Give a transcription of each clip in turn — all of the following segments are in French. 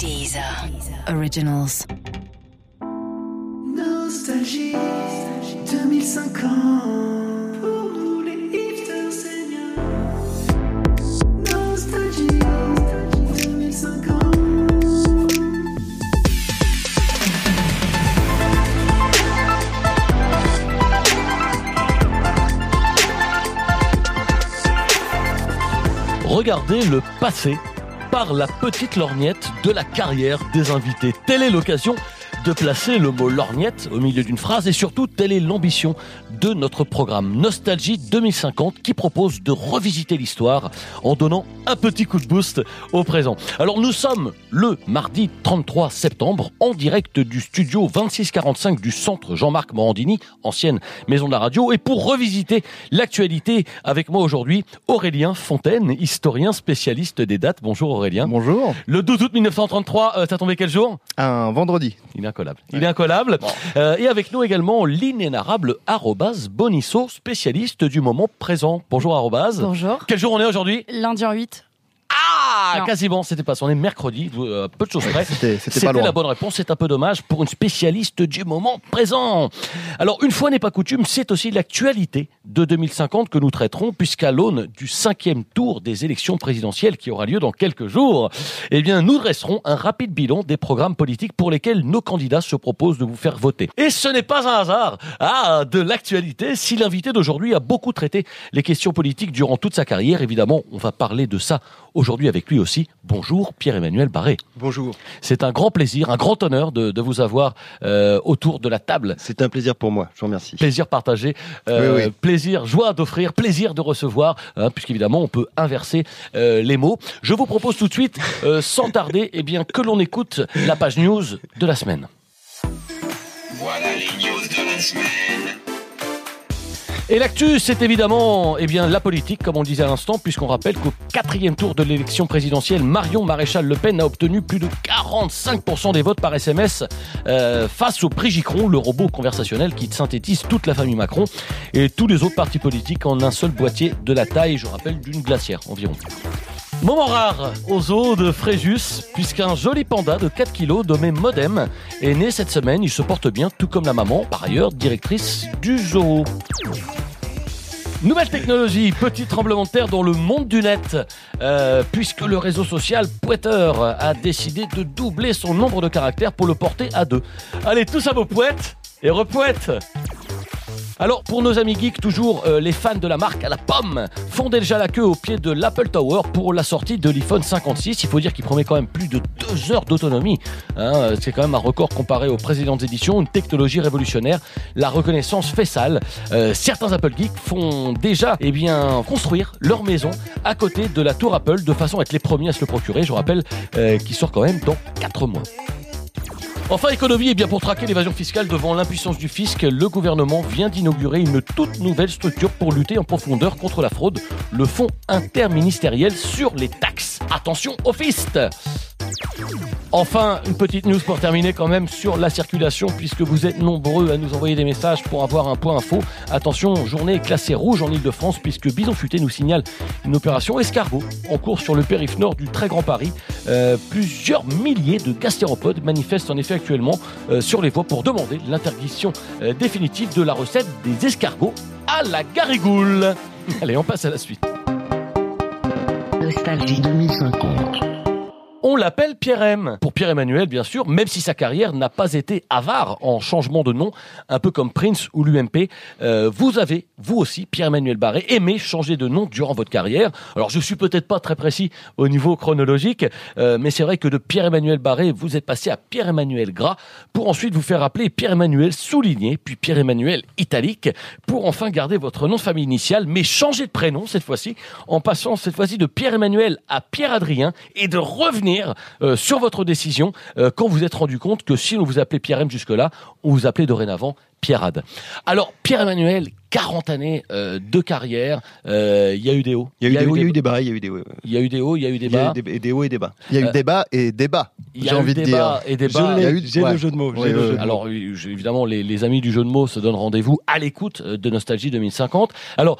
Deezer. Originals. Nostalgie 2050 Pour nous les hipsters seniors Nostalgie 2050 Regardez le passé par la petite lorgnette de la carrière des invités. Telle est l'occasion de placer le mot lorgnette au milieu d'une phrase et surtout telle est l'ambition de notre programme Nostalgie 2050 qui propose de revisiter l'histoire en donnant un petit coup de boost au présent. Alors nous sommes le mardi 33 septembre en direct du studio 2645 du centre Jean-Marc Morandini, ancienne maison de la radio et pour revisiter l'actualité avec moi aujourd'hui Aurélien Fontaine, historien spécialiste des dates. Bonjour Aurélien. Bonjour. Le 12 août 1933, euh, ça tombé quel jour? Un vendredi. il Il est incollable. Euh, et avec nous également l'inénarrable Arrobase Bonisso, spécialiste du moment présent. Bonjour Arrobase. Bonjour. Quel jour on est aujourd'hui? Lundi en 8. Ah, Non. quasiment, c'était pas ça. On est mercredi, euh, peu de choses près. C'était- la bonne réponse. C'est un peu dommage pour une spécialiste du moment présent. Alors, une fois n'est pas coutume, c'est aussi l'actualité de 2050 que nous traiterons, puisqu'à l'aune du cinquième tour des élections présidentielles qui aura lieu dans quelques jours, eh bien, nous dresserons un rapide bilan des programmes politiques pour lesquels nos candidats se proposent de vous faire voter. Et ce n'est pas un hasard, ah, de l'actualité, si l'invité d'aujourd'hui a beaucoup traité les questions politiques durant toute sa carrière. Évidemment, on va parler de ça aujourd'hui avec lui aussi. Bonjour, Pierre-Emmanuel Barré. Bonjour. C'est un grand plaisir, un grand honneur de, de vous avoir euh, autour de la table. C'est un plaisir pour moi. Je vous remercie. Plaisir partagé, euh, Oui, oui. plaisir, joie d'offrir, plaisir de recevoir, hein, puisqu'évidemment on peut inverser euh, les mots. Je vous propose tout de suite, euh, sans tarder, eh bien que l'on écoute la page news de la semaine. Voilà les news de la semaine. Et l'actu, c'est évidemment eh bien, la politique, comme on le disait à l'instant, puisqu'on rappelle qu'au quatrième tour de l'élection présidentielle, Marion Maréchal Le Pen a obtenu plus de 45% des votes par SMS euh, face au Prigicron, le robot conversationnel qui synthétise toute la famille Macron et tous les autres partis politiques en un seul boîtier de la taille, je rappelle, d'une glacière environ. Moment rare aux eaux de Fréjus, puisqu'un joli panda de 4 kilos nommé Modem est né cette semaine. Il se porte bien, tout comme la maman, par ailleurs directrice du zoo. Nouvelle technologie, petit tremblement de terre dans le monde du net, euh, puisque le réseau social Twitter a décidé de doubler son nombre de caractères pour le porter à deux. Allez, tous à vos poètes et repouettes alors, pour nos amis geeks, toujours euh, les fans de la marque à la pomme font déjà la queue au pied de l'Apple Tower pour la sortie de l'iPhone 56. Il faut dire qu'il promet quand même plus de deux heures d'autonomie. Hein, euh, c'est quand même un record comparé aux précédentes éditions, une technologie révolutionnaire. La reconnaissance fait salle. Euh, certains Apple geeks font déjà eh bien, construire leur maison à côté de la tour Apple de façon à être les premiers à se le procurer. Je rappelle euh, qu'il sort quand même dans 4 mois. Enfin, économie, et bien pour traquer l'évasion fiscale devant l'impuissance du fisc, le gouvernement vient d'inaugurer une toute nouvelle structure pour lutter en profondeur contre la fraude, le Fonds interministériel sur les taxes. Attention aux fistes Enfin, une petite news pour terminer quand même sur la circulation, puisque vous êtes nombreux à nous envoyer des messages pour avoir un point info. Attention, journée classée rouge en Ile-de-France, puisque Bison Futé nous signale une opération escargot en cours sur le périph' nord du très grand Paris. Euh, plusieurs milliers de gastéropodes manifestent en effet actuellement euh, sur les voies pour demander l'interdiction euh, définitive de la recette des escargots à la garigoule. Allez, on passe à la suite. Nostalgie 2050. On l'appelle Pierre M. Pour Pierre-Emmanuel, bien sûr, même si sa carrière n'a pas été avare en changement de nom, un peu comme Prince ou l'UMP, euh, vous avez, vous aussi, Pierre-Emmanuel Barré, aimé changer de nom durant votre carrière. Alors, je suis peut-être pas très précis au niveau chronologique, euh, mais c'est vrai que de Pierre-Emmanuel Barré, vous êtes passé à Pierre-Emmanuel Gras, pour ensuite vous faire appeler Pierre-Emmanuel souligné, puis Pierre-Emmanuel italique, pour enfin garder votre nom de famille initial, mais changer de prénom cette fois-ci, en passant cette fois-ci de Pierre-Emmanuel à Pierre-Adrien, et de revenir euh, sur votre décision euh, quand vous êtes rendu compte que si on vous appelait Pierre M jusque-là, on vous appelait dorénavant Pierre Ad. Alors, Pierre-Emmanuel, 40 années euh, de carrière, il y a eu des hauts. Il y a eu des hauts, il y a eu des des bas, il y a eu des, il y a eu des hauts, il y a eu des il y a bas. eu des, des hauts et des bas. Il y a eu Euh, débat et débat. Il y J'ai a eu envie de débat et a eu- j'ai le jeu de mots. Alors évidemment, les, amis du jeu de mots se donnent rendez-vous à l'écoute euh, de Nostalgie 2050. Alors,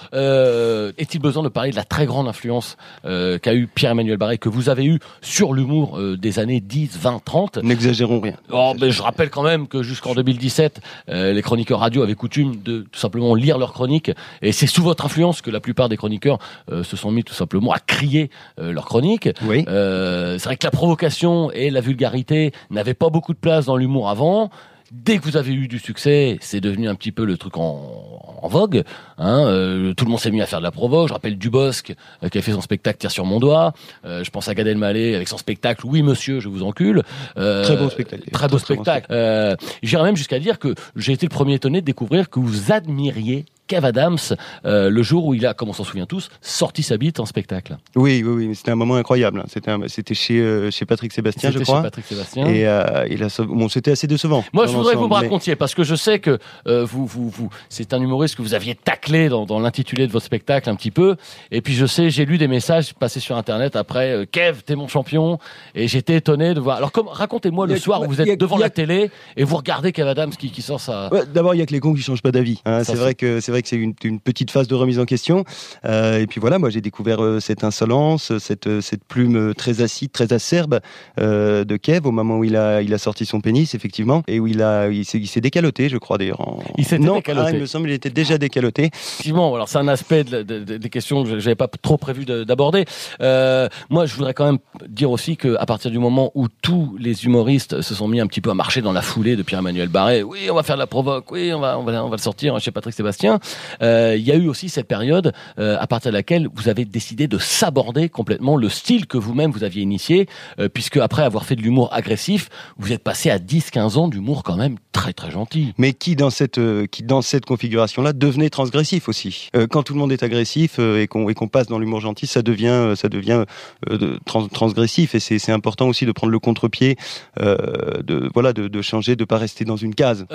est-il besoin de parler de la très grande influence qu'a eu Pierre-Emmanuel Barré, que vous avez eu sur l'humour des années 10, 20, 30 N'exagérons rien. Oh, je rappelle quand même que jusqu'en 2017, euh, les chroniqueurs radio avaient coutume de tout simplement lire leurs chroniques. Et c'est sous votre influence que la plupart des chroniqueurs euh, se sont mis tout simplement à crier euh, leurs chroniques. Oui. Euh, c'est vrai que la provocation et la vulgarité n'avaient pas beaucoup de place dans l'humour avant. Dès que vous avez eu du succès, c'est devenu un petit peu le truc en, en vogue. Hein, euh, tout le monde s'est mis à faire de la provo. Je rappelle Dubosc euh, qui a fait son spectacle Tire sur mon doigt. Euh, je pense à Gad Elmaleh avec son spectacle Oui monsieur, je vous encule. Euh, Très beau spectacle. Très beau Très, très bon spectacle. Euh, J'irais même jusqu'à dire que j'ai été le premier étonné de découvrir que vous admiriez Kev Adams euh, le jour où il a, comme on s'en souvient tous, sorti sa bite en spectacle. Oui, oui, oui. C'était un moment incroyable. hein. C'était, chez, euh, chez Patrick Sébastien, je C'était crois. chez Patrick Sébastien. Et euh, il a, bon, c'était assez décevant. Moi, je voudrais que vous me mais- racontiez, parce que je sais que euh, vous, vous, vous, c'est un humoriste que vous aviez taclé dans, dans l'intitulé de votre spectacle un petit peu. Et puis, je sais, j'ai lu des messages passés sur Internet après euh, Kev, t'es mon champion. Et j'étais étonné de voir. Alors, comme, racontez-moi le soir où vous a- êtes devant a- la télé et vous regardez Kev Adams qui, qui sort sa. Ouais, D'abord, il y a que les cons qui changent pas d'avis. hein. C'est c'est- vrai que c'est vrai que c'est une, une petite phase de remise en question. Euh, et puis voilà, moi j'ai découvert euh, cette insolence, cette euh, cette plume très acide, très acerbe de Kev au moment où il a il a sorti son pénis effectivement et où il a il s'est s'est décaloté, je crois d'ailleurs. En... Il s'était non, décaloté. ah, il me semble il était déjà décaloté. Effectivement, alors c'est un aspect de- de- de- des questions que j'avais pas trop prévu de- d'aborder. Euh, moi, je voudrais quand même dire aussi que à partir du moment où tous les humoristes se sont mis un petit peu à marcher dans la foulée de Pierre-Emmanuel Barré, oui, on va faire de la provoque, oui, on va, on va, on va le sortir chez Patrick Sébastien. Euh, Il y a eu aussi cette période euh, à partir de laquelle vous avez décidé de s'aborder complètement le style que vous-même vous aviez initié, euh, puisque après avoir fait de l'humour agressif, vous êtes passé à 10-15 ans d'humour quand même très très gentil. mais qui dans cette qui dans cette configuration-là devenait transgressif aussi? Quand tout le monde est agressif et qu'on qu'on passe dans l'humour gentil, ça devient ça devient de- trans- transgressif et c'est important aussi de prendre le contre-pied, de voilà de, de changer, de pas rester dans une case.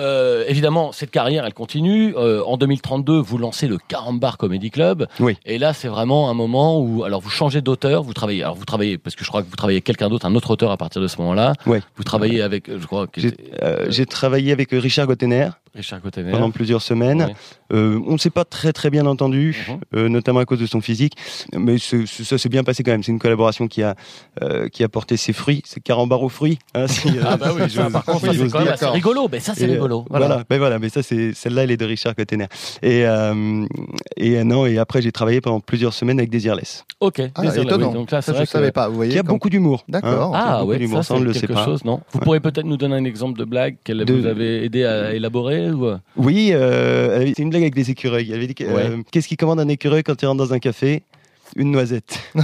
Évidemment, cette carrière, elle continue. En 2032, vous lancez le Carambar Comedy Club. Oui. Et là, c'est vraiment un moment où, alors, vous changez d'auteur. Vous travaillez, alors vous travaillez, parce que je crois que vous travaillez avec quelqu'un d'autre, un autre auteur à partir de ce moment-là. Ouais. Vous travaillez avec, euh, je crois, que J'ai c'était euh, j'ai travaillé avec Richard Gottener Richard Cottener. pendant plusieurs semaines. Ouais. Euh, on ne s'est pas très très bien entendu, Mhm. euh, notamment à cause de son physique, mais c'est- c'est- ça s'est bien passé quand même. C'est une collaboration qui a euh, qui a porté ses fruits. C'est carambar aux fruits. hein, si, euh, Ah bah oui, ça, par contre, Oui, c'est quand même assez d'accord. rigolo. Mais ça, c'est euh, rigolo. Voilà. Voilà. ben voilà, mais ça c'est celle-là, elle est de Richard Cottener. Et euh, et non, et après j'ai travaillé pendant plusieurs semaines avec Desireless, Ok. Ah, étonnant. oui. Donc là, Ça, je ne savais pas. Vous voyez, qui a comme- beaucoup d'humour. D'accord. Qui a Ah d'humour, ça, ça, on c'est ne le sait quelque pas. chose, non Vous Ouais. pourriez peut-être nous donner un exemple de blague qu'elle vous avait aidé à élaborer ou... Oui, euh, c'est une blague avec des écureuils. Elle avait dit que, euh, qu'est-ce qui commande un écureuil quand il rentre dans un café? Une noisette.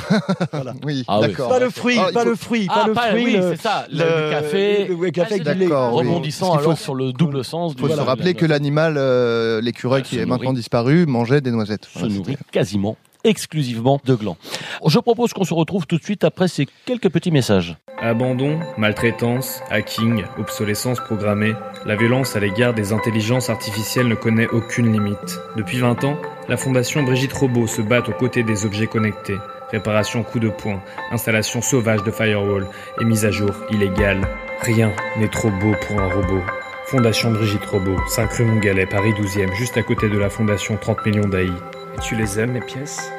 Oui, Ah oui. d'accord. Pas le fruit, Ah, pas faut- le fruit, Ah, pas le pas- fruit. oui, le- c'est ça. Le, le- le café. le- le café Ah, avec c'est du lait. D'accord, oui. rebondissant qu'il alors faut- sur le double sens Il du faut se voilà, rappeler la- que l'animal, euh, l'écureuil qui Se est maintenant disparu, mangeait des noisettes. se Voilà, nourrit quasiment exclusivement de glands. Je propose qu'on se retrouve tout de suite après ces quelques petits messages. Abandon, maltraitance, hacking, obsolescence programmée, la violence à l'égard des intelligences artificielles ne connaît aucune limite. Depuis 20 ans, la fondation Brigitte Robot se bat aux côtés des objets connectés. Réparation coup de poing, installation sauvage de firewall et mise à jour illégale. Rien n'est trop beau pour un robot. Fondation Brigitte Robot, 5 rue Montgalet, Paris 12e, juste à côté de la fondation 30 millions d'AI. Et tu les aimes, les pièces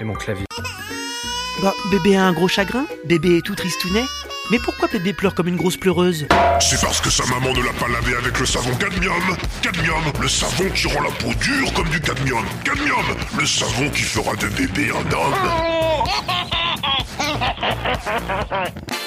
Et mon clavier Bah, bébé a un gros chagrin Bébé est tout tristounet Mais pourquoi bébé pleure comme une grosse pleureuse? C'est parce que sa maman ne l'a pas lavé avec le savon cadmium. Cadmium, le savon qui rend la peau dure comme du cadmium. Cadmium, le savon qui fera de bébé un homme.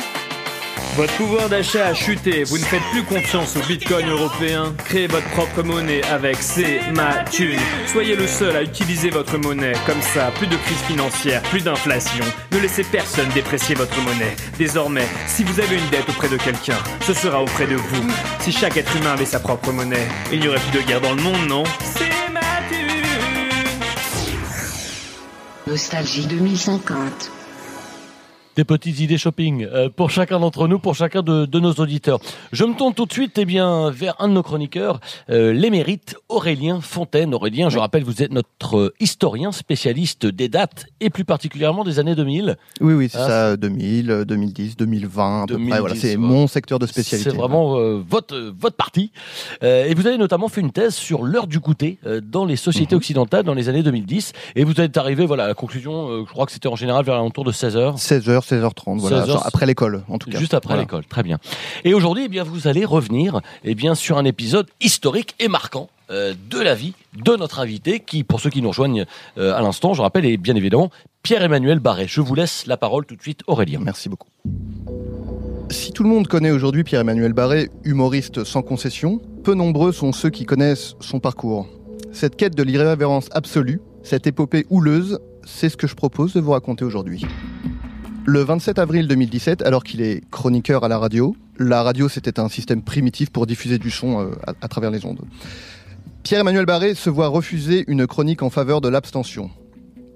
Votre pouvoir d'achat a chuté, vous ne faites plus confiance au bitcoin européen. Créez votre propre monnaie avec C'est ma thune. Soyez le seul à utiliser votre monnaie. Comme ça, plus de crise financière, plus d'inflation. Ne laissez personne déprécier votre monnaie. Désormais, si vous avez une dette auprès de quelqu'un, ce sera auprès de vous. Si chaque être humain avait sa propre monnaie, il n'y aurait plus de guerre dans le monde, non? C'est ma thune Nostalgie 2050. Des petites idées shopping euh, pour chacun d'entre nous, pour chacun de, de nos auditeurs. Je me tourne tout de suite eh bien, vers un de nos chroniqueurs, euh, l'émérite Aurélien Fontaine. Aurélien, je rappelle, vous êtes notre euh, historien spécialiste des dates et plus particulièrement des années 2000. Oui, oui, c'est Ah, ça, 2000, euh, 2010, 2020, à peu 2010, près. Voilà, c'est ouais. mon secteur de spécialité. C'est vraiment euh, votre, euh, votre partie. Euh, et vous avez notamment fait une thèse sur l'heure du goûter euh, dans les sociétés Mhm. occidentales dans les années 2010. Et vous êtes arrivé voilà, à la conclusion, euh, je crois que c'était en général vers l'entour de 16h. 16h, 16h30, voilà, 16h, genre après l'école, en tout cas. Juste après Voilà. l'école, très bien. Et aujourd'hui, eh bien, vous allez revenir eh bien, sur un épisode historique et marquant euh, de la vie de notre invité, qui, pour ceux qui nous rejoignent euh, à l'instant, je rappelle, est bien évidemment Pierre-Emmanuel Barret. Je vous laisse la parole tout de suite, Aurélien. Merci beaucoup. Si tout le monde connaît aujourd'hui Pierre-Emmanuel Barré, humoriste sans concession, peu nombreux sont ceux qui connaissent son parcours. Cette quête de l'irrévérence absolue, cette épopée houleuse, c'est ce que je propose de vous raconter aujourd'hui. Le 27 avril 2017, alors qu'il est chroniqueur à la radio, la radio c'était un système primitif pour diffuser du son euh, à, travers les ondes. Pierre-Emmanuel Barré se voit refuser une chronique en faveur de l'abstention.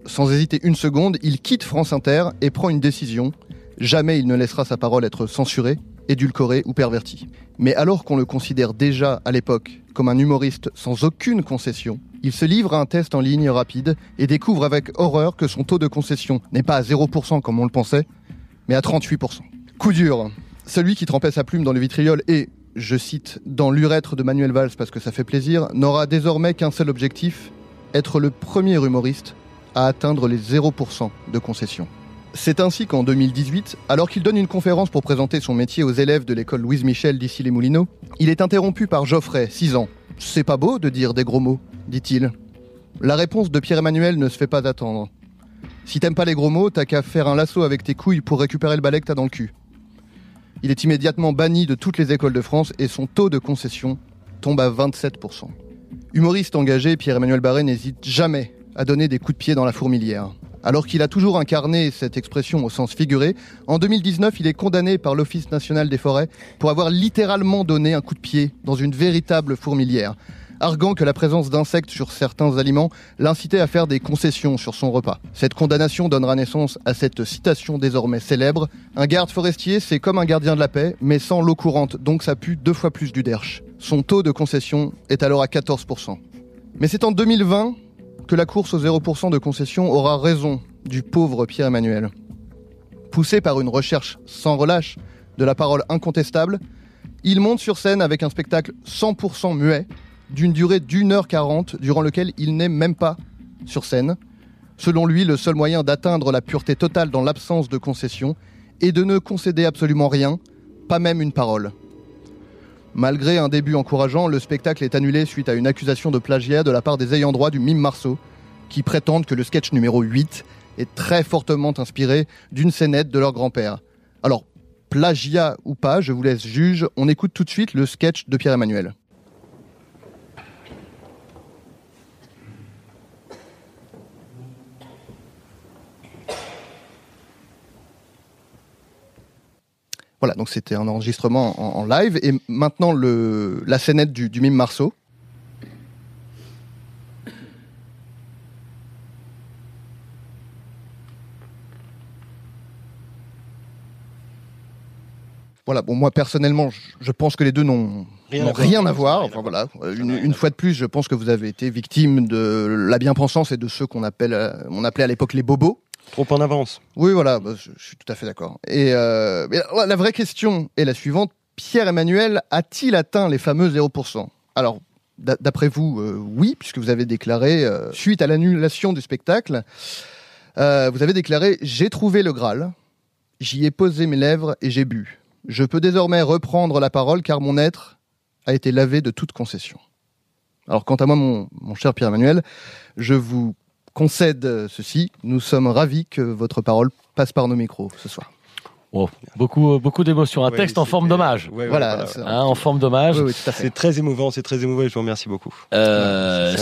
Sans hésiter une seconde, il quitte France Inter et prend une décision Jamais il ne laissera sa parole être censurée, édulcorée ou pervertie. Mais alors qu'on le considère déjà à l'époque comme un humoriste sans aucune concession, il se livre à un test en ligne rapide et découvre avec horreur que son taux de concession n'est pas à 0% comme on le pensait, mais à 38%. Coup dur, celui qui trempait sa plume dans le vitriol et, je cite, dans l'urètre de Manuel Valls parce que ça fait plaisir, n'aura désormais qu'un seul objectif, être le premier humoriste à atteindre les 0% de concession. C'est ainsi qu'en 2018, alors qu'il donne une conférence pour présenter son métier aux élèves de l'école Louise Michel d'ici les Moulineaux, il est interrompu par Geoffrey, 6 ans. C'est pas beau de dire des gros mots, dit-il. La réponse de Pierre-Emmanuel ne se fait pas attendre. Si t'aimes pas les gros mots, t'as qu'à faire un lasso avec tes couilles pour récupérer le balai que t'as dans le cul. Il est immédiatement banni de toutes les écoles de France et son taux de concession tombe à 27%. Humoriste engagé, Pierre-Emmanuel Barré n'hésite jamais à donner des coups de pied dans la fourmilière. Alors qu'il a toujours incarné cette expression au sens figuré, en 2019, il est condamné par l'Office national des forêts pour avoir littéralement donné un coup de pied dans une véritable fourmilière, arguant que la présence d'insectes sur certains aliments l'incitait à faire des concessions sur son repas. Cette condamnation donnera naissance à cette citation désormais célèbre Un garde forestier, c'est comme un gardien de la paix, mais sans l'eau courante, donc ça pue deux fois plus du derche. Son taux de concession est alors à 14%. Mais c'est en 2020 que la course au 0% de concession aura raison du pauvre Pierre-Emmanuel. Poussé par une recherche sans relâche de la parole incontestable, il monte sur scène avec un spectacle 100% muet, d'une durée d'une heure quarante, durant lequel il n'est même pas sur scène. Selon lui, le seul moyen d'atteindre la pureté totale dans l'absence de concession est de ne concéder absolument rien, pas même une parole. Malgré un début encourageant, le spectacle est annulé suite à une accusation de plagiat de la part des ayants droit du mime Marceau, qui prétendent que le sketch numéro 8 est très fortement inspiré d'une scénette de leur grand-père. Alors, plagiat ou pas, je vous laisse juge, on écoute tout de suite le sketch de Pierre-Emmanuel. Voilà, donc c'était un enregistrement en, en live. Et maintenant, le, la scénette du, du mime Marceau. Voilà, bon, moi personnellement, je, pense que les deux n'ont Rien à voir. rien à voir. Rien à Enfin, voilà, une, une fois de plus, je pense que vous avez été victime de la bien-pensance et de ceux qu'on appelle, euh, on appelait à l'époque les bobos. Trop en avance. Oui, voilà, bah, je, suis tout à fait d'accord. Et euh, la, vraie question est la suivante Pierre-Emmanuel a-t-il atteint les fameux 0% Alors, d'a- d'après vous, euh, oui, puisque vous avez déclaré, euh, suite à l'annulation du spectacle, vous avez déclaré J'ai trouvé le Graal, j'y ai posé mes lèvres et j'ai bu. Je peux désormais reprendre la parole car mon être a été lavé de toute concession. Alors, quant à moi, mon, mon cher Pierre-Emmanuel, je vous concède ceci. Nous sommes ravis que votre parole passe par nos micros ce soir. Oh, beaucoup, euh, beaucoup d'émotions. Un Ouais, texte en forme c'était- d'hommage. ouais, ouais, Voilà, Hein, en forme d'hommage. C'est très émouvant, c'est très émouvant et je vous remercie beaucoup. Euh,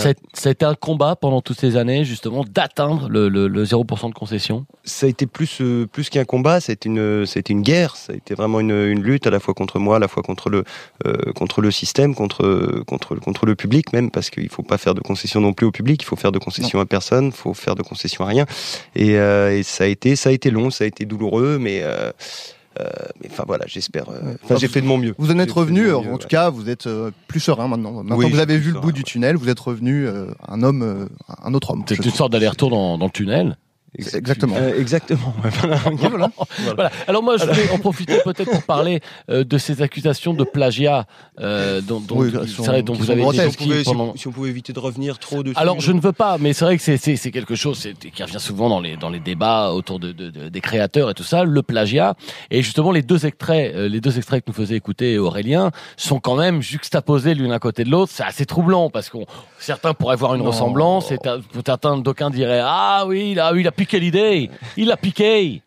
été un combat pendant toutes ces années, justement, d'atteindre le, le, le 0% de concession. Ça a été plus euh, plus qu'un combat, ça a été une une guerre, ça a été vraiment une, une lutte à la fois contre moi, à la fois contre le euh, contre le système, contre contre contre le public même parce qu'il faut pas faire de concessions non plus au public, il faut faire de concessions à personne, il faut faire de concessions à rien et, euh, et ça a été ça a été long, ça a été douloureux mais mais enfin voilà, j'espère euh, enfin j'ai fait de mon mieux. Vous en êtes revenu, en mieux, tout ouais. cas, vous êtes euh, plus serein maintenant. Maintenant Oui, que vous avez vu le bout du tunnel, vous êtes revenu euh, un homme, euh, un autre homme. C'est je une sorte d'aller-retour dans, dans le tunnel. Exactement. Euh, exactement. voilà. Voilà. Voilà. Alors moi, je voulais en profiter peut-être pour parler euh, de ces accusations de plagiat euh, dont, dont, Oui, sont- vrai, dont vous avez été. Si on, pouvait, victime si on- pendant... si on pouvait éviter de revenir trop dessus. Alors je ne veux pas, mais c'est vrai que c'est- c'est c'est quelque chose qui revient souvent dans les dans les débats autour de, de- de- des créateurs et tout ça, le plagiat. Et justement les deux extraits, euh, les deux extraits que nous faisait écouter Aurélien sont quand même juxtaposés l'une à côté de l'autre. C'est assez troublant parce qu'on certains pourraient voir une Non. ressemblance, et certains d'aucuns diraient ah oui là oui il a piqué l'idée, il a piqué.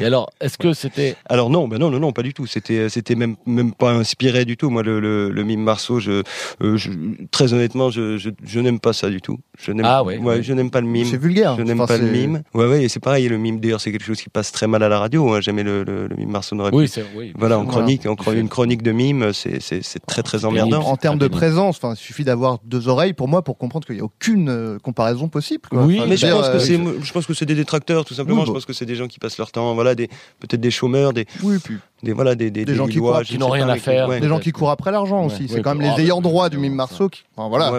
Et alors est-ce que c'était Alors non, ben non, non, non, pas du tout. C'était, c'était même, même pas inspiré du tout. Moi, le, le, le mime Marceau, je, euh, je- très honnêtement, je, je, je n'aime pas ça du tout. Je n'aime, Ah ouais, ouais. je n'aime pas le mime. C'est vulgaire. Je n'aime Enfin, pas le mime. Ouais, ouais, et c'est pareil. Le mime, d'ailleurs, c'est quelque chose qui passe très mal à la radio. Hein. Jamais le, le, le mime Marceau n'aurait oui pu. c'est oui Voilà, en Voilà. chronique, en une chronique de mime, c'est, c'est, c'est très, très emmerdant. En termes de présence, enfin, il suffit d'avoir deux oreilles pour moi pour comprendre qu'il n'y a aucune euh, comparaison possible. quoi. Oui, Enfin, Mais je pense que euh, c'est, je pense que c'est des détracteurs, tout simplement. Oui, je bon. pense que c'est des gens qui passent leur temps, voilà, des, peut-être des chômeurs, des, Oui, puis des, voilà, des, des, Des gens qui courent, qui n'ont rien pas, à faire. ouais. des gens qui courent après l'argent Ouais. aussi. C'est quand même les ayants bah, droit du mime Marceau. Qui... Enfin, voilà.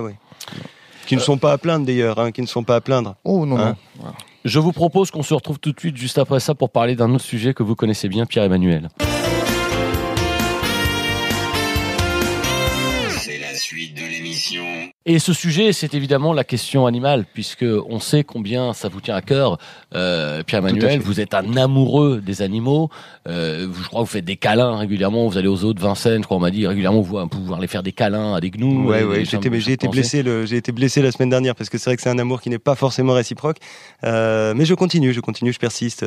Qui ne sont pas à plaindre d'ailleurs, hein, qui ne sont pas à plaindre. Oh non, Hein non. Je vous propose qu'on se retrouve tout de suite juste après ça pour parler d'un autre sujet que vous connaissez bien, Pierre-Emmanuel. C'est Et ce sujet, c'est évidemment la question animale, puisque on sait combien ça vous tient à cœur, euh, Pierre-Emmanuel. Vous êtes un amoureux des animaux. Euh, je crois que vous faites des câlins régulièrement. Vous allez aux eaux de Vincennes, je crois on m'a dit régulièrement vous vous pouvoir aller faire des câlins à des gnous. Ouais, ouais, j'ai été, j'ai blessé, le, j'ai été blessé la semaine dernière parce que c'est vrai que c'est un amour qui n'est pas forcément réciproque. Euh, mais je continue, je continue, je persiste.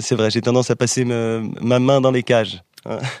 C'est vrai, j'ai tendance à passer me- ma main dans les cages.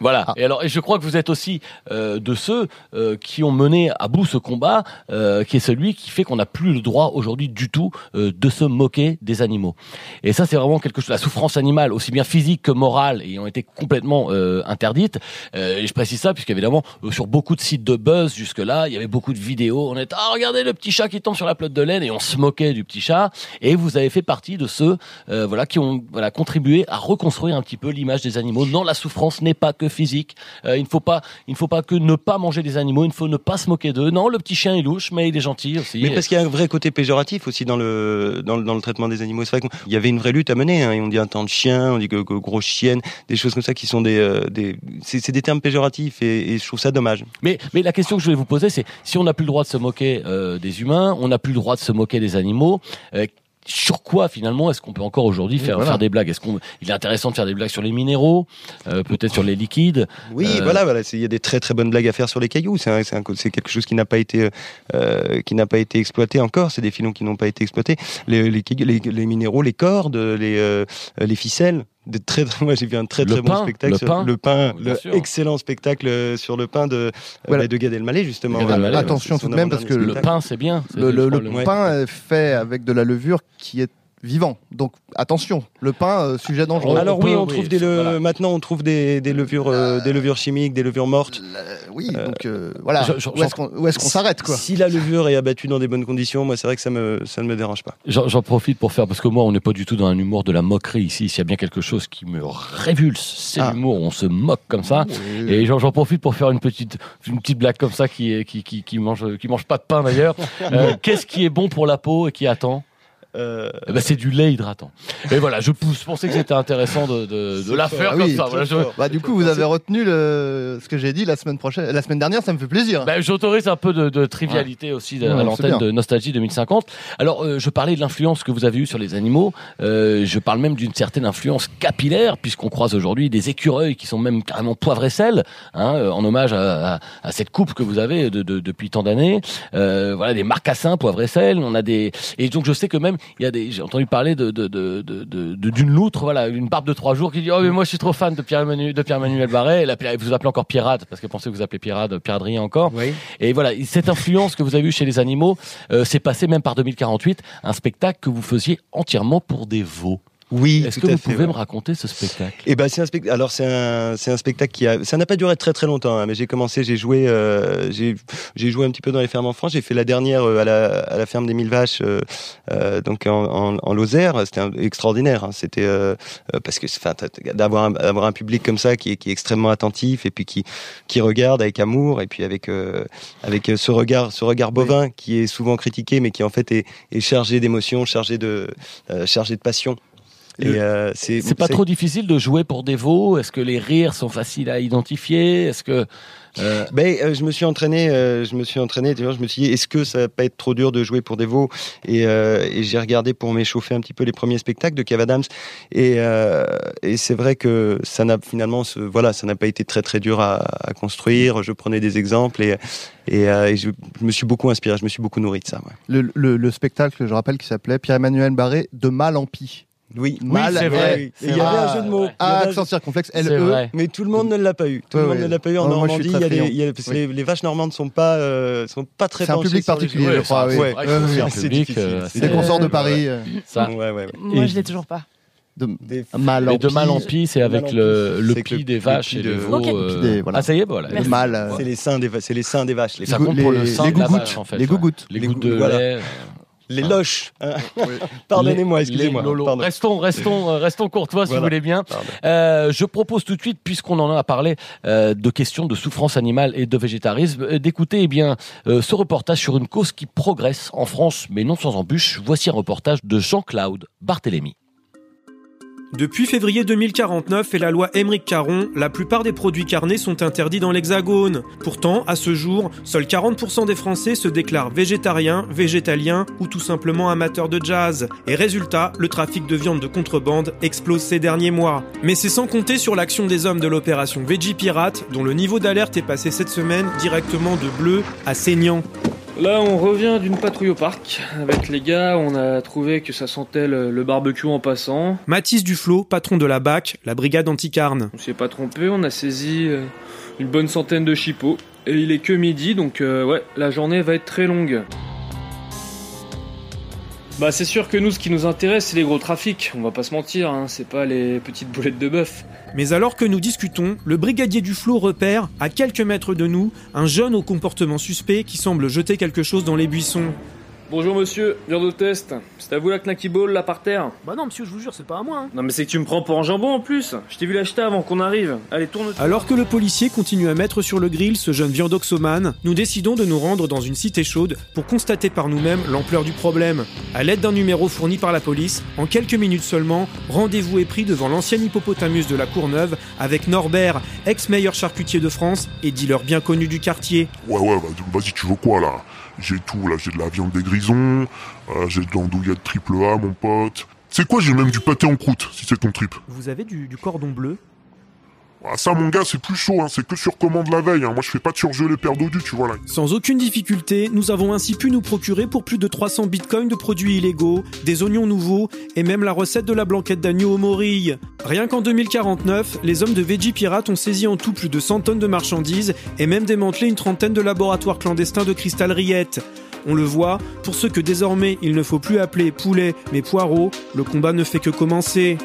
Voilà. Ah. Et alors, et je crois que vous êtes aussi euh, de ceux euh, qui ont mené à bout ce combat, euh, qui est celui qui fait qu'on n'a plus le droit aujourd'hui du tout euh, de se moquer des animaux. Et ça, c'est vraiment quelque chose. La souffrance animale, aussi bien physique que morale, ayant été complètement euh, interdite. Euh, et je précise ça puisqu'évidemment, euh, sur beaucoup de sites de buzz jusque-là, il y avait beaucoup de vidéos. On était ah regardez le petit chat qui tombe sur la pelote de laine et on se moquait du petit chat. Et vous avez fait partie de ceux, euh, voilà, qui ont voilà contribué à reconstruire un petit peu l'image des animaux. Non, la souffrance n'est pas que physique. Euh, il ne faut pas, il ne faut pas que ne pas manger des animaux. Il ne faut ne pas se moquer d'eux. Non, le petit chien est louche, mais il est gentil aussi. Mais parce qu'il y a un vrai côté péjoratif aussi dans le, dans le, dans le traitement des animaux. C'est vrai qu'il y avait une vraie lutte à mener. Hein, et on dit un temps de chien, on dit que, que grosse chienne, des choses comme ça qui sont des, euh, des c'est, c'est des termes péjoratifs et, et je trouve ça dommage. Mais, mais la question que je voulais vous poser, c'est si on n'a plus le droit de se moquer euh, des humains, on n'a plus le droit de se moquer des animaux. Sur quoi finalement est-ce qu'on peut encore aujourd'hui faire, voilà. faire des blagues? Est-ce qu'on il est intéressant de faire des blagues sur les minéraux, euh, peut-être sur les liquides Oui, Euh, voilà, voilà. Il y a des très très bonnes blagues à faire sur les cailloux. C'est un- c'est un- c'est quelque chose qui n'a pas été euh, qui n'a pas été exploité encore. C'est des filons qui n'ont pas été exploités. Les, les, les minéraux, les cordes, les euh, les ficelles. Des très, très- moi j'ai vu un très Le très pain, bon spectacle le sur pain. le pain, le excellent spectacle euh, sur le pain de euh, Voilà. de Gad Elmaleh justement. Gad Elmaleh, Attention tout de même, parce que Le spectacle. pain, c'est bien. Le, le- le Ouais. pain est fait avec de la levure qui est vivant. Donc attention, le pain, euh, sujet dangereux. Alors on oui, peut- on oui, trouve des le- voilà. maintenant on trouve des, des levures euh, des levures chimiques, des levures mortes. La- oui, donc euh, voilà. je- je- où est-ce qu'on s'arrête quoi Si la levure est abattue dans des bonnes conditions, moi c'est vrai que ça me ça ne me dérange pas. J'en profite pour faire, parce que moi, on n'est pas du tout dans un humour de la moquerie ici. S'il y a bien quelque chose qui me révulse, c'est Ah. l'humour. On se moque comme ça. Oui. Et j'en profite pour faire une petite, une petite blague comme ça qui, qui, qui, qui mange, qui mange pas de pain d'ailleurs. Euh, Qu'est-ce qui est bon pour la peau et qui attend? Euh, Eh ben, C'est du lait hydratant. Et voilà, je pensais que c'était intéressant de, de, de la fort. faire Ah comme oui, ça. Voilà, je- Bah du coup, vous avez retenu le... ce que j'ai dit la semaine prochaine, la semaine dernière, ça me fait plaisir. Ben, J'autorise un peu de, de trivialité aussi Ouais, à c'est l'antenne de Nostalgie 2050. Alors, euh, je parlais de l'influence que vous avez eue sur les animaux. Euh, je parle même d'une certaine influence capillaire, puisqu'on croise aujourd'hui des écureuils qui sont même carrément poivre et sel, hein, euh, en hommage à, à- à cette coupe que vous avez de, de- depuis tant d'années. Euh, voilà, des marcassins poivre et sel. On a des et donc je sais que même Il y a des, j'ai entendu parler de, de, de, de, d'une loutre, voilà, une barbe de trois jours qui dit, oh, mais moi, je suis trop fan de Pierre Emmanuel, de Pierre Emmanuel Barret. Et là, puis, vous appelez encore Pirate, parce que pensez que vous appelez Pirate, Pierre Adrien encore. Oui. Et voilà, cette influence que vous avez eue chez les animaux, euh, c'est passé même par 2048, un spectacle que vous faisiez entièrement pour des veaux. Oui, Est-ce que vous fait, pouvez ouais. me raconter ce spectacle? Eh ben c'est un spectacle. Alors c'est un c'est un spectacle qui a ça n'a pas duré très très longtemps. hein, mais j'ai commencé, j'ai joué euh, j'ai j'ai joué un petit peu dans les fermes en France. J'ai fait la dernière euh, à la à la ferme des Mille Vaches euh, euh, donc en, en, en Lozère. C'était un- extraordinaire. hein, C'était euh, euh, parce que enfin d'avoir un, d'avoir un public comme ça qui est qui est extrêmement attentif et puis qui qui regarde avec amour et puis avec euh, avec ce regard ce regard bovin qui est souvent critiqué mais qui en fait est, est chargé d'émotions, chargé de euh, chargé de passion. Et euh, c'est C'est pas trop difficile de jouer pour des veaux Est-ce que les rires sont faciles à identifier? Est-ce que euh, Ben, euh, je me suis entraîné, euh, je me suis entraîné. tu vois, Je me suis dit, est-ce que ça va pas être trop dur de jouer pour des veaux? Et, euh, et j'ai regardé pour m'échauffer un petit peu les premiers spectacles de Kev Adams. Et, euh, et c'est vrai que ça n'a finalement, ce, voilà, ça n'a pas été très très dur à, à construire. Je prenais des exemples et, et, euh, et je, je me suis beaucoup inspiré, je me suis beaucoup nourri de ça. ouais. Le, le- le spectacle, je rappelle, qui s'appelait Pierre-Emmanuel Barré de mal en pis. Oui, Mal, c'est vrai. Il y avait un jeu de mots. Ah, accent circonflexe, L-E. vrai. Mais tout le monde ne l'a pas eu. Tout Ouais, le monde ouais. ne l'a pas eu en Ouais, moi, je suis Normandie. Il y a il y a- parce que Oui. les, les vaches normandes sont pas, euh, sont pas très. C'est un public les- particulier, je crois. c'est oui. Ouais, difficile. C'est Dès qu'on sort de Paris, euh, ça. Moi, je l'ai toujours pas. de Des- mal en de pis. mal en pis, c'est avec le, pis, le le- des vaches et les veaux. Euh, Des- voilà. Ah, ça y est, voilà. Le Merci. mal. C'est les seins des, va- c'est les seins des vaches. Les, Ça gou- compte pour le les- sein les les. Les Les gouttes de lait. Les loches. hein. Pardonnez-moi, excusez-moi. Pardon. Restons, restons, euh, restons courtois si vous voulez bien. Euh, je propose tout de suite, puisqu'on en a parlé euh, de questions de souffrance animale et de végétarisme, d'écouter eh bien euh, ce reportage sur une cause qui progresse en France, mais non sans embûche. Voici un reportage de Jean-Claude Barthélémy. Depuis février 2049 et la loi Émeric Caron, la plupart des produits carnés sont interdits dans l'Hexagone. Pourtant, à ce jour, seuls 40% des Français se déclarent végétariens, végétaliens ou tout simplement amateurs de jazz. Et résultat, le trafic de viande de contrebande explose ces derniers mois. Mais c'est sans compter sur l'action des hommes de l'opération Veggie Pirate, dont le niveau d'alerte est passé cette semaine directement de bleu à saignant. Là, on revient d'une patrouille au parc. Avec les gars, on a trouvé que ça sentait le, le barbecue en passant. Mathis Duflo, patron de la BAC, la brigade anti-carne. On s'est pas trompé, on a saisi euh, une bonne centaine de chipots. Et il est que midi, donc euh, ouais, la journée va être très longue. Bah c'est sûr que nous, ce qui nous intéresse, c'est les gros trafics. On va pas se mentir, hein, c'est pas les petites boulettes de bœuf. Mais alors que nous discutons, le brigadier du flot repère, à quelques mètres de nous, un jeune au comportement suspect qui semble jeter quelque chose dans les buissons. Bonjour monsieur, viande au test. C'est à vous la knacky ball là par terre Bah non, monsieur, je vous jure, c'est pas à moi. Hein. Non mais c'est que tu me prends pour un jambon en plus. Je t'ai vu l'acheter avant qu'on arrive. Allez, tourne. Alors que le policier continue à mettre sur le grill ce jeune viandoxomane, nous décidons de nous rendre dans une cité chaude pour constater par nous-mêmes l'ampleur du problème. À l'aide d'un numéro fourni par la police, en quelques minutes seulement, rendez-vous est pris devant l'ancien hippopotamus de la Courneuve avec Norbert, ex-meilleur charcutier de France et dealer bien connu du quartier. Ouais, ouais, bah, vas-y, tu veux quoi là? J'ai tout, là, j'ai de la viande des grisons, euh, j'ai de l'andouillette triple A, mon pote. C'est quoi, j'ai même du pâté en croûte, si c'est ton trip? Vous avez du, du cordon bleu? Ah, ça, mon gars, c'est plus chaud, hein, c'est que sur commande la veille. Hein. Moi, je fais pas de surgelé perdu, tu vois là. Sans aucune difficulté, nous avons ainsi pu nous procurer pour plus de 300 bitcoins de produits illégaux, des oignons nouveaux et même la recette de la blanquette d'agneau au morille. Rien qu'en 2049, les hommes de Veggie Pirate ont saisi en tout plus de 100 tonnes de marchandises et même démantelé une trentaine de laboratoires clandestins de cristal rillettes. On le voit, pour ceux que désormais il ne faut plus appeler poulet mais poireaux, le combat ne fait que commencer.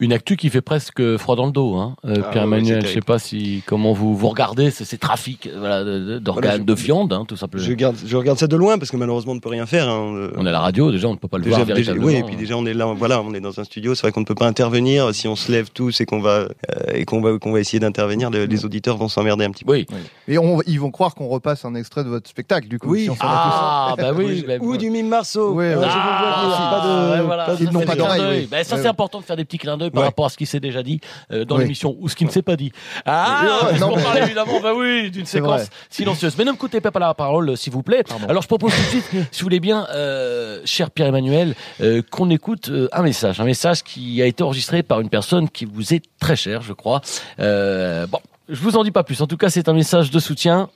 Une actu qui fait presque froid dans le dos, hein, euh, Ah, Pierre-Emmanuel. ouais, je sais pas si comment vous vous regardez ces, ces trafics voilà, d'organes, Voilà, de viande, hein, tout simplement. Je regarde, je regarde ça de loin parce que malheureusement on ne peut rien faire. hein. Euh, On est à la radio, déjà, on ne peut pas le Déjà, voir déjà- véritablement. oui, et puis déjà on est là, voilà, on est dans un studio. C'est vrai qu'on ne peut pas intervenir. Si on se lève tous et qu'on va euh, et qu'on va qu'on va essayer d'intervenir, les, les auditeurs vont s'emmerder un petit peu. Oui. Et on- ils vont croire qu'on repasse un extrait de votre spectacle, du coup. Oui. si on Ah, bah oui. bah, Ou du mime Marceau. Ah, venir. Pas de- ouais, voilà. pas de- Ils n'ont pas d'oreille. Ben, ça, c'est important de faire des petits clins d'œil par Ouais. rapport à ce qui s'est déjà dit euh, dans Oui. l'émission ou ce qui ne s'est pas dit. Ah, non, qu'on mais- parle évidemment, bah oui, d'une séquence vrai. silencieuse. Mais ne me coûtez pas la parole, s'il vous plaît. Pardon. Alors, je propose tout de suite, si vous voulez bien, euh, cher Pierre-Emmanuel, euh, qu'on écoute euh, un message. Un message qui a été enregistré par une personne qui vous est très chère, je crois. Euh, bon, je vous en dis pas plus. En tout cas, c'est un message de soutien.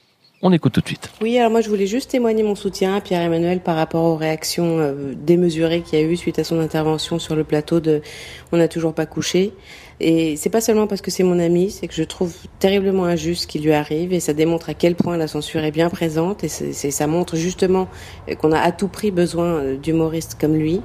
On écoute tout de suite. Oui, alors moi je voulais juste témoigner mon soutien à Pierre-Emmanuel par rapport aux réactions euh, démesurées qu'il y a eu suite à son intervention sur le plateau de On n'a toujours pas couché. Et c'est pas seulement parce que c'est mon ami, c'est que je trouve terriblement injuste ce qui lui arrive et ça démontre à quel point la censure est bien présente et ça montre justement qu'on a à tout prix besoin euh, d'humoristes comme lui.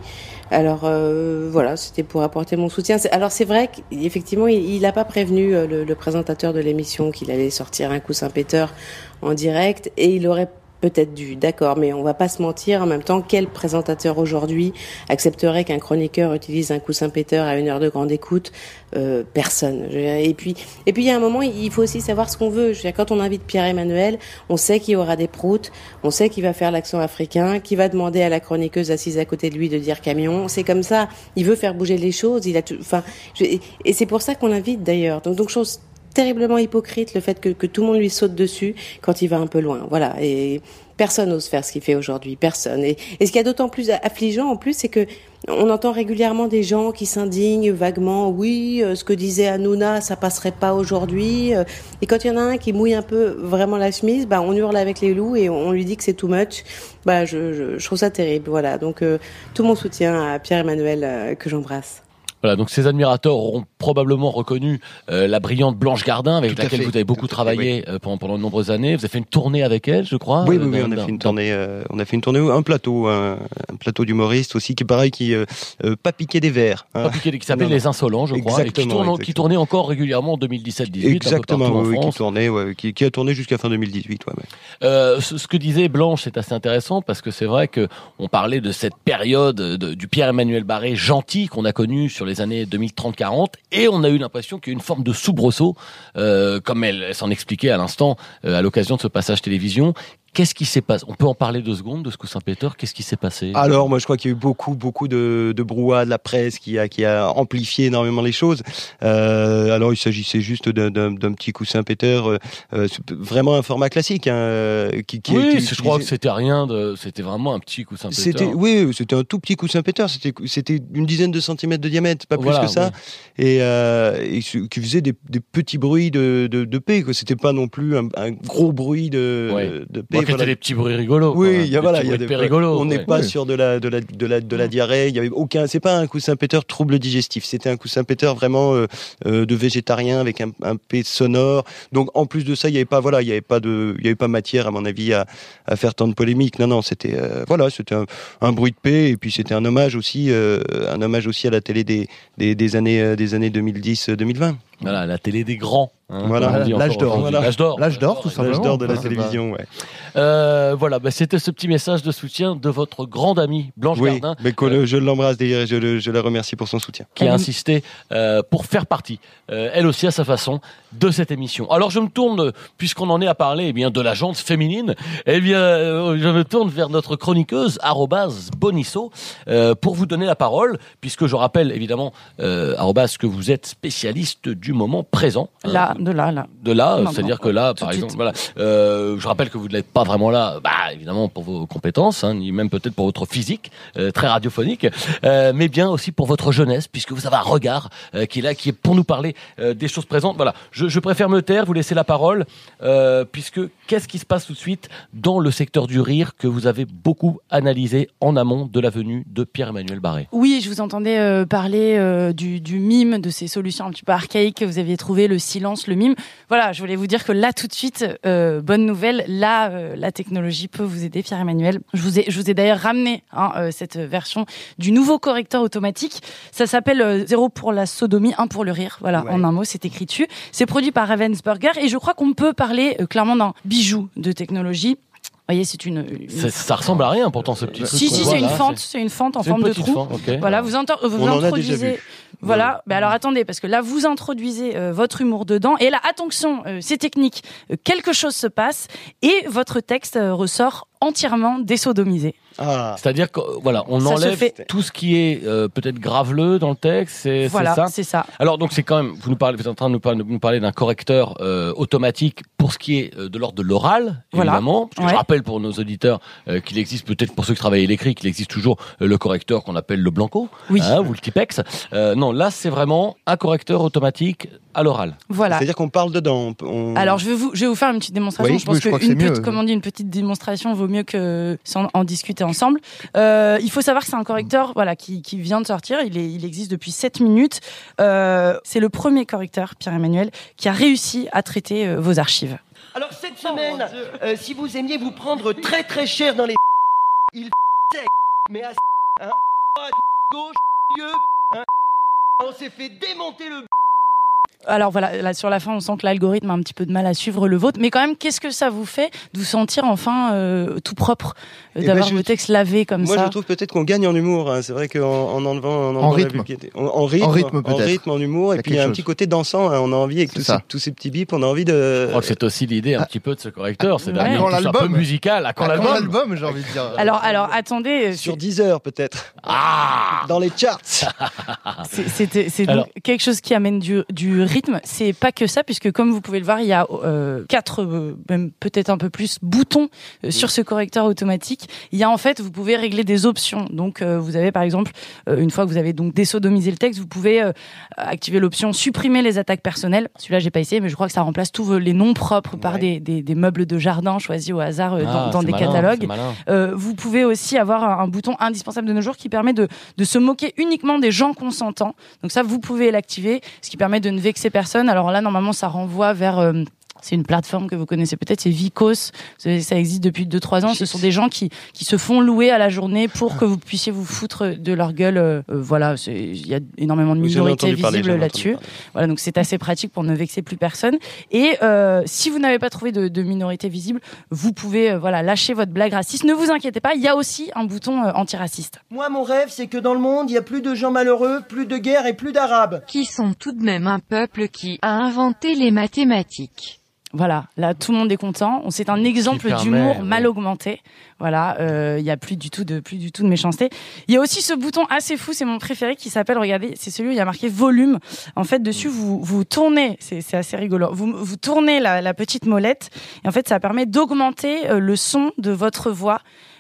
Alors euh, voilà, c'était pour apporter mon soutien. Alors c'est vrai qu'effectivement, il n'a pas prévenu euh, le, le présentateur de l'émission qu'il allait sortir un coup Saint-Péteur en direct et il aurait peut-être dû, d'accord, mais on va pas se mentir. En même temps, quel présentateur aujourd'hui accepterait qu'un chroniqueur utilise un coussin péteur à une heure de grande écoute? Euh, Personne. Et puis, et puis il y a un moment, il faut aussi savoir ce qu'on veut. Je veux dire, quand on invite Pierre-Emmanuel, on sait qu'il aura des proutes, on sait qu'il va faire l'accent africain, qu'il va demander à la chroniqueuse assise à côté de lui de dire camion. C'est comme ça. Il veut faire bouger les choses. Il a, tout- enfin, je- et- et c'est pour ça qu'on l'invite d'ailleurs. Donc, donc chose terriblement hypocrite le fait que, que tout le monde lui saute dessus quand il va un peu loin. Voilà. Et personne n'ose faire ce qu'il fait aujourd'hui. Personne. Et, et ce qui est d'autant plus affligeant en plus, c'est que on entend régulièrement des gens qui s'indignent vaguement. Oui, euh, ce que disait Hanouna, ça passerait pas aujourd'hui. Euh, Et quand il y en a un qui mouille un peu vraiment la chemise, bah, on hurle avec les loups et on lui dit que c'est too much. Bah, je, je, je trouve ça terrible. Voilà. Donc, euh, tout mon soutien à Pierre-Emmanuel euh, que j'embrasse. Voilà, donc ses admirateurs auront probablement reconnu euh, la brillante Blanche Gardin, avec Tout laquelle fait, vous avez beaucoup tout à fait, travaillé euh, pendant, pendant de nombreuses années. Vous avez fait une tournée avec elle, je crois. Oui, euh, oui, oui, on a fait une tournée, euh, on a fait une tournée, un plateau, un, un plateau d'humoristes aussi, qui est pareil, qui euh, pas piqué des verres. hein. Pas piqué, qui s'appelait. Les Insolents, je crois, et qui, Exactement, tourne, qui tournait encore régulièrement en 2017-18, Exactement, un peu partout oui, en qui tournait, ouais, qui, qui a tourné jusqu'à fin 2018. Ouais, ouais. Ce, ce que disait Blanche, c'est assez intéressant parce que c'est vrai que on parlait de cette période de- du Pierre-Emmanuel Barré gentil qu'on a connu sur les années 2030-40 et on a eu l'impression qu'il y a une forme de soubresaut, euh, comme elle, elle s'en expliquait à l'instant euh, à l'occasion de ce passage télévision. Qu'est-ce qui s'est passé? On peut en parler deux secondes de ce coup Saint-Péter Qu'est-ce qui s'est passé? Alors, moi, je crois qu'il y a eu beaucoup, beaucoup de, de brouhaha de la presse qui a, qui a amplifié énormément les choses. Euh, alors, il s'agissait juste d'un- petit coussin péteur, euh, euh, vraiment un format classique, hein, qui, qui a Oui, je crois que c'était rien de, c'était vraiment un petit coup Saint-Péter. Oui, c'était un tout petit coussin péteur. C'était c'était une dizaine de centimètres de diamètre, pas plus Voilà, que ça, et, euh, et qui faisait des, des petits bruits de de, de paix. C'était pas non plus un, un gros bruit de Ouais. de paix. Qui voilà. des petits bruits rigolos. Oui, il y a voilà, y a bruits de des paix rigolos, On n'est ouais. pas sur de la de la de la de la diarrhée. Il y avait aucun. C'est pas un coussin péteur trouble digestif. C'était un coussin péteur vraiment euh, euh, de végétarien avec un, un paix sonore. Donc en plus de ça, il y avait pas voilà, il y avait pas de, il y avait pas matière à mon avis à, à faire tant de polémique. Non non, c'était euh, voilà, c'était un, un bruit de paix et puis c'était un hommage aussi, euh, un hommage aussi à la télé des des, des années euh, des années 2010-2020. Voilà, la télé des grands. hein, Voilà. L'âge d'or. Voilà. L'âge d'or. L'âge d'or, tout L'âge simplement. d'or de la télévision, ouais. Euh, voilà, bah, c'était ce petit message de soutien de votre grande amie Blanche Oui, Gardin, mais que le- je l'embrasse d'ailleurs, et je, le- je la remercie pour son soutien. qui a insisté euh, pour faire partie, euh, elle aussi à sa façon, de cette émission. Alors je me tourne, puisqu'on en est à parler, eh bien de la jante féminine, eh bien euh, je me tourne vers notre chroniqueuse arrobase Bonisso euh, pour vous donner la parole, puisque je rappelle évidemment euh, que vous êtes spécialiste du moment présent. hein, Là, de là, là. de là, c'est-à-dire que là, tout par exemple, voilà, euh, je rappelle que vous ne l'êtes pas vraiment là, bah évidemment pour vos compétences, hein, ni même peut-être pour votre physique euh, très radiophonique, euh, mais bien aussi pour votre jeunesse, puisque vous avez un regard euh, qui est là, qui est pour nous parler euh, des choses présentes. Voilà, je, je préfère me taire, vous laisser la parole, euh, puisque qu'est-ce qui se passe tout de suite dans le secteur du rire que vous avez beaucoup analysé en amont de la venue de Pierre-Emmanuel Barré? Oui, je vous entendais euh, parler euh, du, du mime, de ces solutions un petit peu archaïques que vous aviez trouvé, le silence, le mime. Voilà, je voulais vous dire que là, tout de suite, euh, bonne nouvelle, là, euh, la technologie peut vous aider, Pierre-Emmanuel. Je vous ai, je vous ai d'ailleurs ramené hein, euh, cette version du nouveau correcteur automatique. Ça s'appelle euh, 0 pour la sodomie, 1 pour le rire. Voilà, Ouais. en un mot, c'est écrit dessus. C'est produit par Ravensburger et je crois qu'on peut parler clairement d'un bijou de technologie. Voyez, c'est une, une- Ça, ça ressemble à rien pourtant ce petit truc. Si, si, c'est une fente, c'est une fente en forme de trou. fente, ok. Voilà, vous, enter- vous On en a déjà introduisez. vu. Voilà, mais alors attendez, parce que là, vous introduisez euh, votre humour dedans. Et là, attention, euh, c'est technique. Euh, quelque chose se passe et votre texte euh, ressort entièrement désodomisé. Ah. C'est-à-dire que voilà, on Ça enlève fait. tout ce qui est euh, peut-être graveleux dans le texte, c'est Voilà, ça. c'est ça. Alors donc c'est quand même, vous nous parlez, vous êtes en train de nous parler, de nous parler d'un correcteur euh, automatique pour ce qui est euh, de l'ordre de l'oral, Voilà. évidemment. Parce que Ouais. Je rappelle pour nos auditeurs euh, qu'il existe peut-être pour ceux qui travaillent à l'écrit, qu'il existe toujours le correcteur qu'on appelle le blanco, Oui. hein, ou le typex. Euh, non, là c'est vraiment un correcteur automatique à l'oral. Voilà. C'est-à-dire qu'on parle dedans. on- Alors je vais vous, je vais vous faire une petite démonstration. Oui, je pense oui, je crois que mieux. petite, comme on dit, une petite démonstration vaut mieux que sans en discuter ensemble. Euh, il faut savoir que c'est un correcteur, voilà, qui, qui vient de sortir. Il, est, il existe depuis 7 minutes. Euh, c'est le premier correcteur, Pierre-Emmanuel, qui a réussi à traiter euh, vos archives. Alors cette semaine, euh, si vous aimiez vous prendre très très cher dans les il sec, mais à hein, droite, gauche, milieu, hein, on s'est fait démonter le Alors voilà, là, sur la fin, on sent que l'algorithme a un petit peu de mal à suivre le vôtre. Mais quand même, qu'est-ce que ça vous fait de vous sentir enfin euh, tout propre, euh, Eh d'avoir ben, vos textes lavés comme Moi, ça je trouve peut-être qu'on gagne en humour. hein. C'est vrai qu'en en enlevant, en enlevant la rythme. En, en rythme, En rythme, peut-être. rythme, en humour, et puis il y a un petit côté dansant. hein. On a envie avec tous ces, ça. tous ces petits bips, on a envie de. Je crois que c'est aussi l'idée un petit peu de ce correcteur, c'est Ouais. Quand un peu l'album. musical. À quand Ah, l'album j'ai envie de dire. Alors, alors, attendez, Sur 10 heures peut-être. Ah Dans les charts. C'est- C'était quelque chose qui amène du, du rythme. C'est pas que ça, puisque comme vous pouvez le voir, il y a euh, quatre, euh, même peut-être un peu plus, boutons euh, sur ce correcteur automatique. Il y a en fait, vous pouvez régler des options. Donc, vous avez par exemple, une fois que vous avez donc désodomisé le texte, vous pouvez activer l'option supprimer les attaques personnelles. Celui-là, j'ai pas essayé, mais je crois que ça remplace tous les noms propres par des, des, des meubles de jardin choisis au hasard dans, Ah, dans des malin, catalogues. vous pouvez aussi avoir un, un bouton indispensable de nos jours qui permet de, de se moquer uniquement des gens consentants. Donc ça, vous pouvez l'activer, ce qui permet de ne vexer personne. Alors là, normalement, ça renvoie vers... c'est une plateforme que vous connaissez peut-être, c'est Vicos. Ça existe depuis 2-3 ans. Ce sont des gens qui, qui se font louer à la journée pour que vous puissiez vous foutre de leur gueule. Euh, euh, voilà, c'est- il y a énormément de minorités visibles là-dessus. Voilà, donc c'est assez pratique pour ne vexer plus personne. Et euh, si vous n'avez pas trouvé de, de minorité visible, vous pouvez euh, voilà lâcher votre blague raciste. Ne vous inquiétez pas, il y a aussi un bouton euh, antiraciste. Moi mon rêve c'est que dans le monde il y a plus de gens malheureux, plus de guerre et plus d'arabes. qui sont tout de même un peuple qui a inventé les mathématiques. Voilà, là tout le monde est content. On- C'est un exemple d'humour ouais. mal augmenté. Voilà, euh, il y a plus du tout de plus du tout de méchanceté. Il y a aussi ce bouton assez fou, c'est mon préféré, qui s'appelle, regardez, c'est celui où il y a marqué volume. En fait, dessus vous vous tournez, c'est c'est assez rigolo. Vous vous tournez la, la petite molette et en fait ça permet d'augmenter euh, le son de votre voix.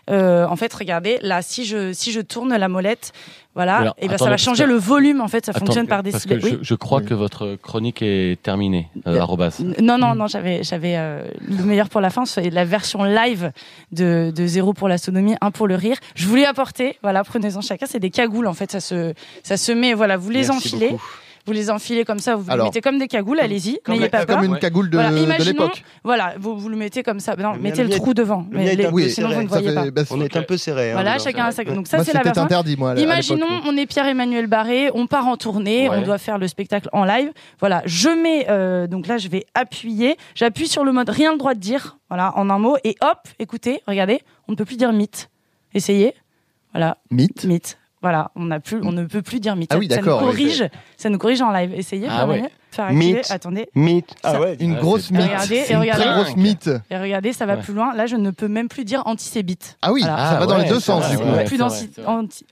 Euh, en fait, regardez, là, si je si je tourne la molette, voilà, Alors, et ben ça va changer que- le volume. En fait, ça Attends, fonctionne par décibels. je, Oui. je crois que votre chronique est terminée, euh, arrobas. N- Non, non, non, j'avais, j'avais euh, le meilleur pour la fin, c'est la version live de, de Zéro pour l'astronomie, un pour le rire. Je voulais apporter, voilà, prenez-en chacun, c'est des cagoules en fait, ça se, ça se met, voilà, vous les Merci enfilez. beaucoup. Vous les enfilez comme ça, vous les Alors, mettez comme des cagoules, allez-y, Comme, n'ayez pas peur. comme une cagoule de, Voilà, de l'époque. Voilà, vous, vous le mettez comme ça. Non, Le mettez le trou devant. le mais les- Oui, sinon, vous ne voyez fait- pas. bah, On est un peu serré. hein, Voilà, chacun a sa. Donc ça, c'est la version. interdit, moi. à. Imaginons, on est Pierre-Emmanuel Barré, on part en tournée, Ouais. on doit faire le spectacle en live. Voilà, je mets, euh, donc là, je vais appuyer, j'appuie sur le mode rien le droit de dire, voilà, en un mot, et hop, écoutez, regardez, on ne peut plus dire mythe. Essayez, voilà, Mythe. mythe. Voilà, on, n'a plus, on ne peut plus dire mythe. Ah oui, ça nous corrige, ça nous corrige en live. Essayez, Ah ouais. Faire activer. Mythe. Attendez, Mythe. Ça- Ah ouais. Une Ouais, grosse mythe. Regardez, et une regardez. très grosse mythe. et regardez, ça va Ouais. plus loin. Là, je ne peux même plus dire antisémite. Ah oui, Voilà. ça Ah va dans les ouais, deux sens va, du ouais, coup. ouais. plus vrai, c'est vrai. anti-.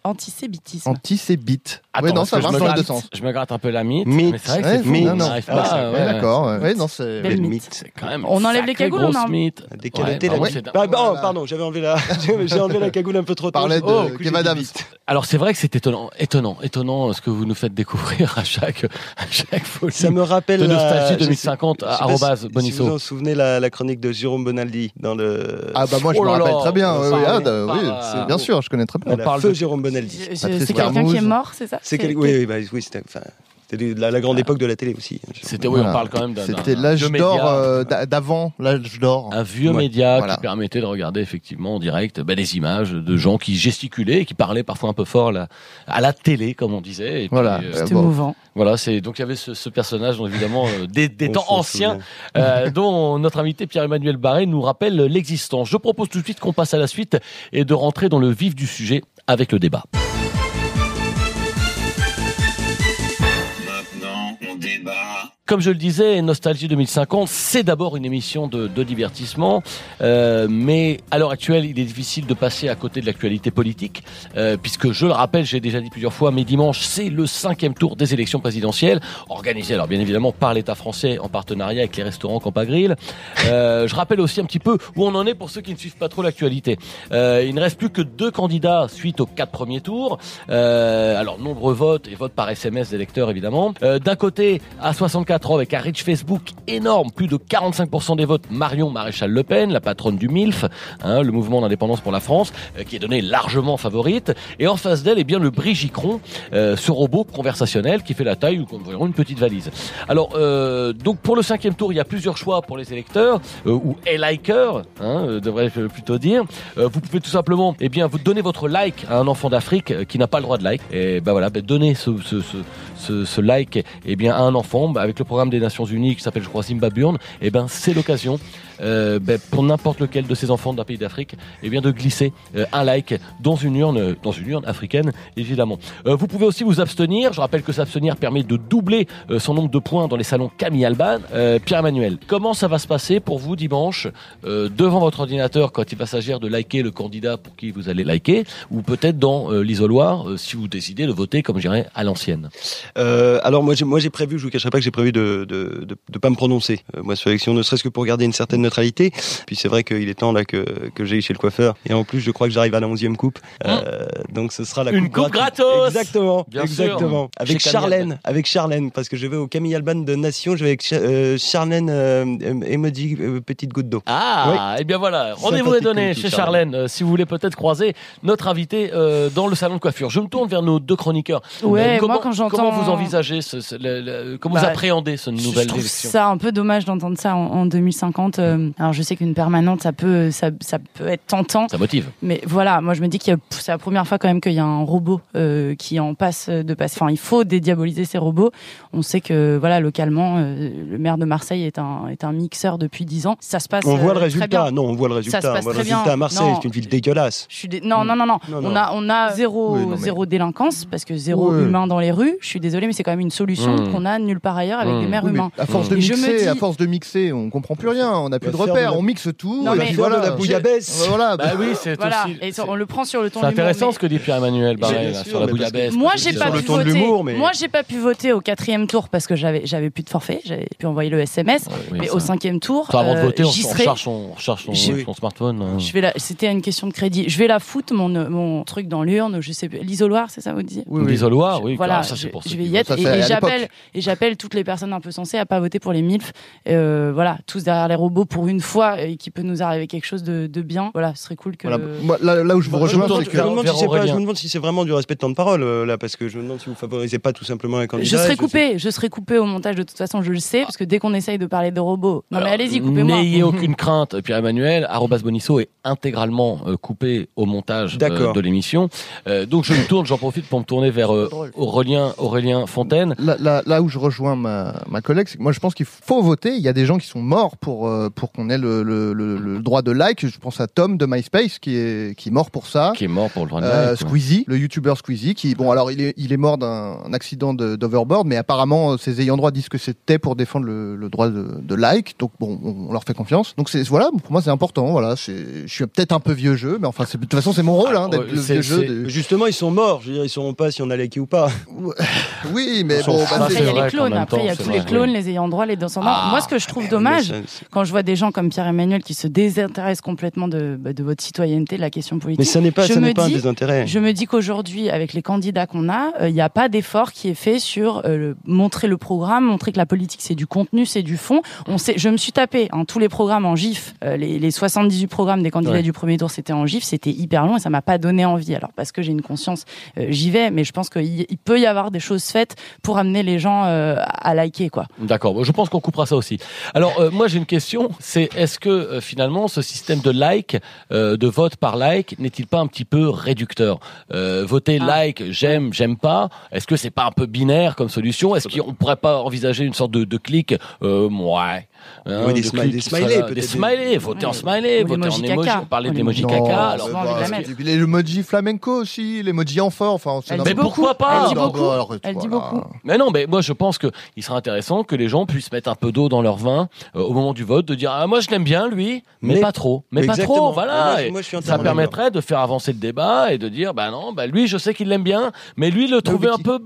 Antisémite. Oui, non, ça marche dans les deux sens. Je me gratte un peu la mythe. Mythe. Mais c'est vrai que Ouais, non, Ah, pas. ouais. ouais, D'accord. ouais. Ouais, non, c'est. Mythe. mythe. C'est quand même On une enlève les cagoules, on grosse en- mythe. Dès qu'elle Ouais, était bah là. ouais, c'est dingue. Ah, Voilà. pardon, j'avais enlevé la, j'ai enlevé la cagoule un peu trop tôt. Parlait de Oh, du coup, Kev j'ai dit Adams. mythe. Alors c'est vrai que c'est étonnant, étonnant, étonnant ce que vous nous faites découvrir à chaque, à chaque folie. Ça me rappelle de la- nostalgie sais- 2050 je sais pas arrobas si- vous vous en souvenez la, la chronique de Jérôme Bonaldi dans le. Ah bah moi je Oh me rappelle très bien. on oui, ah, bah, on oui, bien sûr, je connais très bien. Voilà, parle feu de- Jérôme Bonaldi. C'est quelqu'un qui est mort, c'est ça? C'est C'est- quel- oui, oui, bah, oui, c'était enfin, c'était la, la grande époque de la télé aussi. C'était oui, on parle quand même d'un. C'était l'âge vieux d'or média. euh, d'a- d'avant l'âge d'or. Un vieux Ouais, média voilà. qui permettait de regarder effectivement en direct ben, des images de gens qui gesticulaient et qui parlaient parfois un peu fort là, à la télé, comme on disait. Et Voilà. euh, C'était bon. mouvant. voilà, c'est donc il y avait ce, ce personnage, donc, évidemment, euh, des, des temps anciens, euh, dont notre invité Pierre-Emmanuel Barré nous rappelle l'existence. Je propose tout de suite qu'on passe à la suite et de rentrer dans le vif du sujet avec le débat. Comme je le disais, Nostalgie 2050, c'est d'abord une émission de, de divertissement, euh, mais à l'heure actuelle, il est difficile de passer à côté de l'actualité politique, euh, puisque je le rappelle, j'ai déjà dit plusieurs fois, mais dimanche, c'est le cinquième tour des élections présidentielles, organisé alors bien évidemment par l'État français en partenariat avec les restaurants Campagril. Euh, je rappelle aussi un petit peu où on en est pour ceux qui ne suivent pas trop l'actualité. Euh, il ne reste plus que deux candidats suite aux quatre premiers tours. Euh, alors nombreux votes et votes par SMS des lecteurs évidemment. Euh, D'un côté, à 64 avec un reach Facebook énorme, plus de 45% des votes, Marion Maréchal Le Pen, la patronne du MILF, hein, le mouvement d'indépendance pour la France, euh, qui est donné largement favorite. Et en face d'elle, eh bien le Brigicron, euh, ce robot conversationnel qui fait la taille ou environ une petite valise. Alors euh, donc pour le cinquième tour, il y a plusieurs choix pour les électeurs euh, ou likers, hein, devrais-je plutôt dire. Vous pouvez tout simplement, eh bien, vous donner votre like à un enfant d'Afrique qui n'a pas le droit de like. Et ben voilà, ben ce, ce, ce like, eh bien, à un enfant bah, avec le programme des Nations Unies qui s'appelle, je crois, Zimbabwean. Et ben c'est l'occasion euh, ben, pour n'importe lequel de ces enfants d'un pays d'Afrique, eh bien, de glisser euh, un like dans une urne, euh, dans une urne africaine, évidemment. Euh, vous pouvez aussi vous abstenir. Je rappelle que s'abstenir permet de doubler euh, son nombre de points dans les salons Camille Alban. Euh, Pierre-Emmanuel, comment ça va se passer pour vous dimanche devant votre ordinateur quand il va s'agir de liker le candidat pour qui vous allez liker, ou peut-être dans l'isoloir si vous décidez de voter, comme je dirais, à l'ancienne? Alors moi j'ai moi j'ai prévu, je vous cacherai pas que j'ai prévu de de, de de pas me prononcer moi sur l'élection, ne serait-ce que pour garder une certaine neutralité. Puis c'est vrai qu'il est temps là que que j'aille chez le coiffeur et en plus je crois que j'arrive à la 11e coupe. Euh, donc ce sera la Une coupe gratos Exactement, Bien exactement. sûr. Avec Chez Charlène, avec Charlène parce que je vais au Camille Alban de Nation, je vais avec euh, Charlène euh, emoji euh, petite goutte d'eau. Ah, et bien voilà, rendez-vous est donné chez Charlène, euh, si vous voulez peut-être croiser notre invité euh, dans le salon de coiffure. Je me tourne vers nos deux chroniqueurs. Ouais, comment, moi, quand j'entends- Comment vous envisagez, ce, ce- le- le- comment vous Bah, appréhendez ce Je nouvelle trouve élection? ça un peu dommage d'entendre ça en, en 2050. euh, alors je sais qu'une permanente, ça peut, ça, ça peut être tentant. Ça motive. Mais voilà, moi je me dis que c'est la première fois quand même qu'il y a un robot euh, qui en passe de passe. Enfin, il faut dédiaboliser ces robots. On sait que voilà, localement, euh, le maire de Marseille est un est un mixeur depuis 10 ans. Ça se passe. On voit euh, le résultat. Non, on voit le Ça résultat. se On passe voit le très bien. résultat à Marseille, c'est une ville dégueulasse. Je suis dé- non, non, non, non, Non, On a, on a zéro, Oui, non, mais- zéro délinquance parce que zéro humain dans les rues. Je suis désolée, mais c'est quand même une solution Mmh. qu'on a nulle part ailleurs avec Mmh. des maires Oui, humains. à force de me mixer, dis- à force de mixer, on comprend plus rien. On n'a plus de repères. On mixe tout. Non, et mais- puis Voilà, la bouillabaisse. Voilà. Bah oui, c'est Voilà, aussi. et on le prend sur le ton C'est de l'humour, intéressant mais- ce que dit Pierre-Emmanuel Barret Bien là, sûr, sur la mais parce que- bouillabaisse. Moi, j'ai pas pu le ton de voter. l'humour, mais- Moi, j'ai pas pu voter au quatrième tour parce que j'avais j'avais plus de forfait. J'avais pu envoyer le SMS. oui, mais au cinquième tour, Ça, avant de euh, voter, on, j'y on serai. charge son, on charge son, Je- son smartphone. hein. Je vais la... C'était une question de crédit. Je vais la foutre mon mon truc dans l'urne. Je sais plus. L'isoloir, c'est ça vous dites Oui, oui. L'isoloir, oui. Voilà, ça, je, c'est pour je ceux vais qui y être Ça, et, c'est j'appelle et j'appelle toutes les personnes un peu sensées à pas voter pour les MILF. Euh, voilà, tous derrière les robots pour une fois et qui peut nous arriver quelque chose de, de bien. Voilà, ce serait cool que. Voilà. Moi, là, là où je vous Je me rejoins, c'est je me demande si c'est pas- Aurélien. je me demande si c'est vraiment du respect de temps de parole euh, là, parce que je me demande si vous favorisez pas tout simplement un candidat. Je serai coupé, je serai coupé au montage de toute façon, je le sais, parce que dès qu'on essaye de parler de robots, non mais allez-y, coupez-moi. N'ayez aucune crainte, Pierre-Emmanuel. Arrobas Bonisso est intégralement euh, coupé au montage euh, D'accord. de l'émission. Euh, donc je me tourne, j'en profite pour me tourner vers euh. Aurélien, Aurélien Fontaine. là, là, là où je rejoins ma, ma collègue, c'est que moi je pense qu'il faut voter. Il y a des gens qui sont morts pour, euh, pour qu'on ait le, le, le, le droit de like. Je pense à Tom de MySpace qui est, qui est mort pour ça. qui est mort pour le droit de Euh, like, quoi. Squeezie, le youtubeur Squeezie, qui bon alors il est il est mort d'un un accident de- d'overboard, mais apparemment ses ayants droit disent que c'était pour défendre le, le droit de, de like, donc bon on, on leur fait confiance. Donc voilà pour moi c'est important, voilà je suis peut-être un peu vieux jeu, mais enfin de toute façon c'est mon rôle hein, Ah, d'être le vieux jeu. Justement, ils sont morts. Je veux dire, ils sauront pas si on a liké ou pas. Oui, mais Ils bon bah, Après, il y a les clones, après, il y a tous les clones, les ayants droit, les descendants. Ah, Moi, ce que je trouve dommage, quand je vois des gens comme Pierre-Emmanuel qui se désintéressent complètement de, bah, de votre citoyenneté, de la question politique. Mais ça n'est pas, Je ça me n'est pas un dis- désintérêt. Je me dis qu'aujourd'hui, avec les candidats qu'on a, euh, il n'y a pas d'effort qui est fait sur euh, le- montrer le programme, montrer que la politique c'est du contenu, c'est du fond. On sait, je me suis tapé hein, tous les programmes en GIF, euh, les, les 78 programmes des candidats Ouais. du premier tour, c'était en GIF, c'était hyper long et ça m'a pas donné envie. Alors parce que j'ai une conscience, euh, j'y vais, mais je pense qu'il il peut y avoir des choses faites pour amener les gens euh, à liker quoi. D'accord, je pense qu'on coupera ça aussi. Alors euh, moi j'ai une question, c'est est-ce que euh, finalement ce système de like, euh, de vote par like, n'est-il pas un petit peu réducteur? Euh, Voter Ah. like, j'aime, j'aime pas, est-ce que c'est pas un peu binaire comme solution? Est-ce qu'on pourrait pas envisager une sorte de, de clic euh, Ouais, Hein, Oui, des de des smileys, peut-être Des des- smileys, votez en smiley, votez en caca. On parlait Non, caca. Alors, bah, l'emoji flamenco aussi, l'emoji enfant. Enfin, mais beaucoup. pourquoi pas Elle dit Non, beaucoup. bah, Elle dit beaucoup. Mais non, mais moi je pense que il serait intéressant que les gens puissent mettre un peu d'eau dans leur vin euh, au moment du vote, de dire ah moi je l'aime bien lui, mais, Mais- pas trop, mais pas trop, voilà. Moi, je- Et moi, je suis ça permettrait de faire avancer le débat et de dire bah non, bah lui je sais qu'il l'aime bien, mais lui le trouvait mais un peu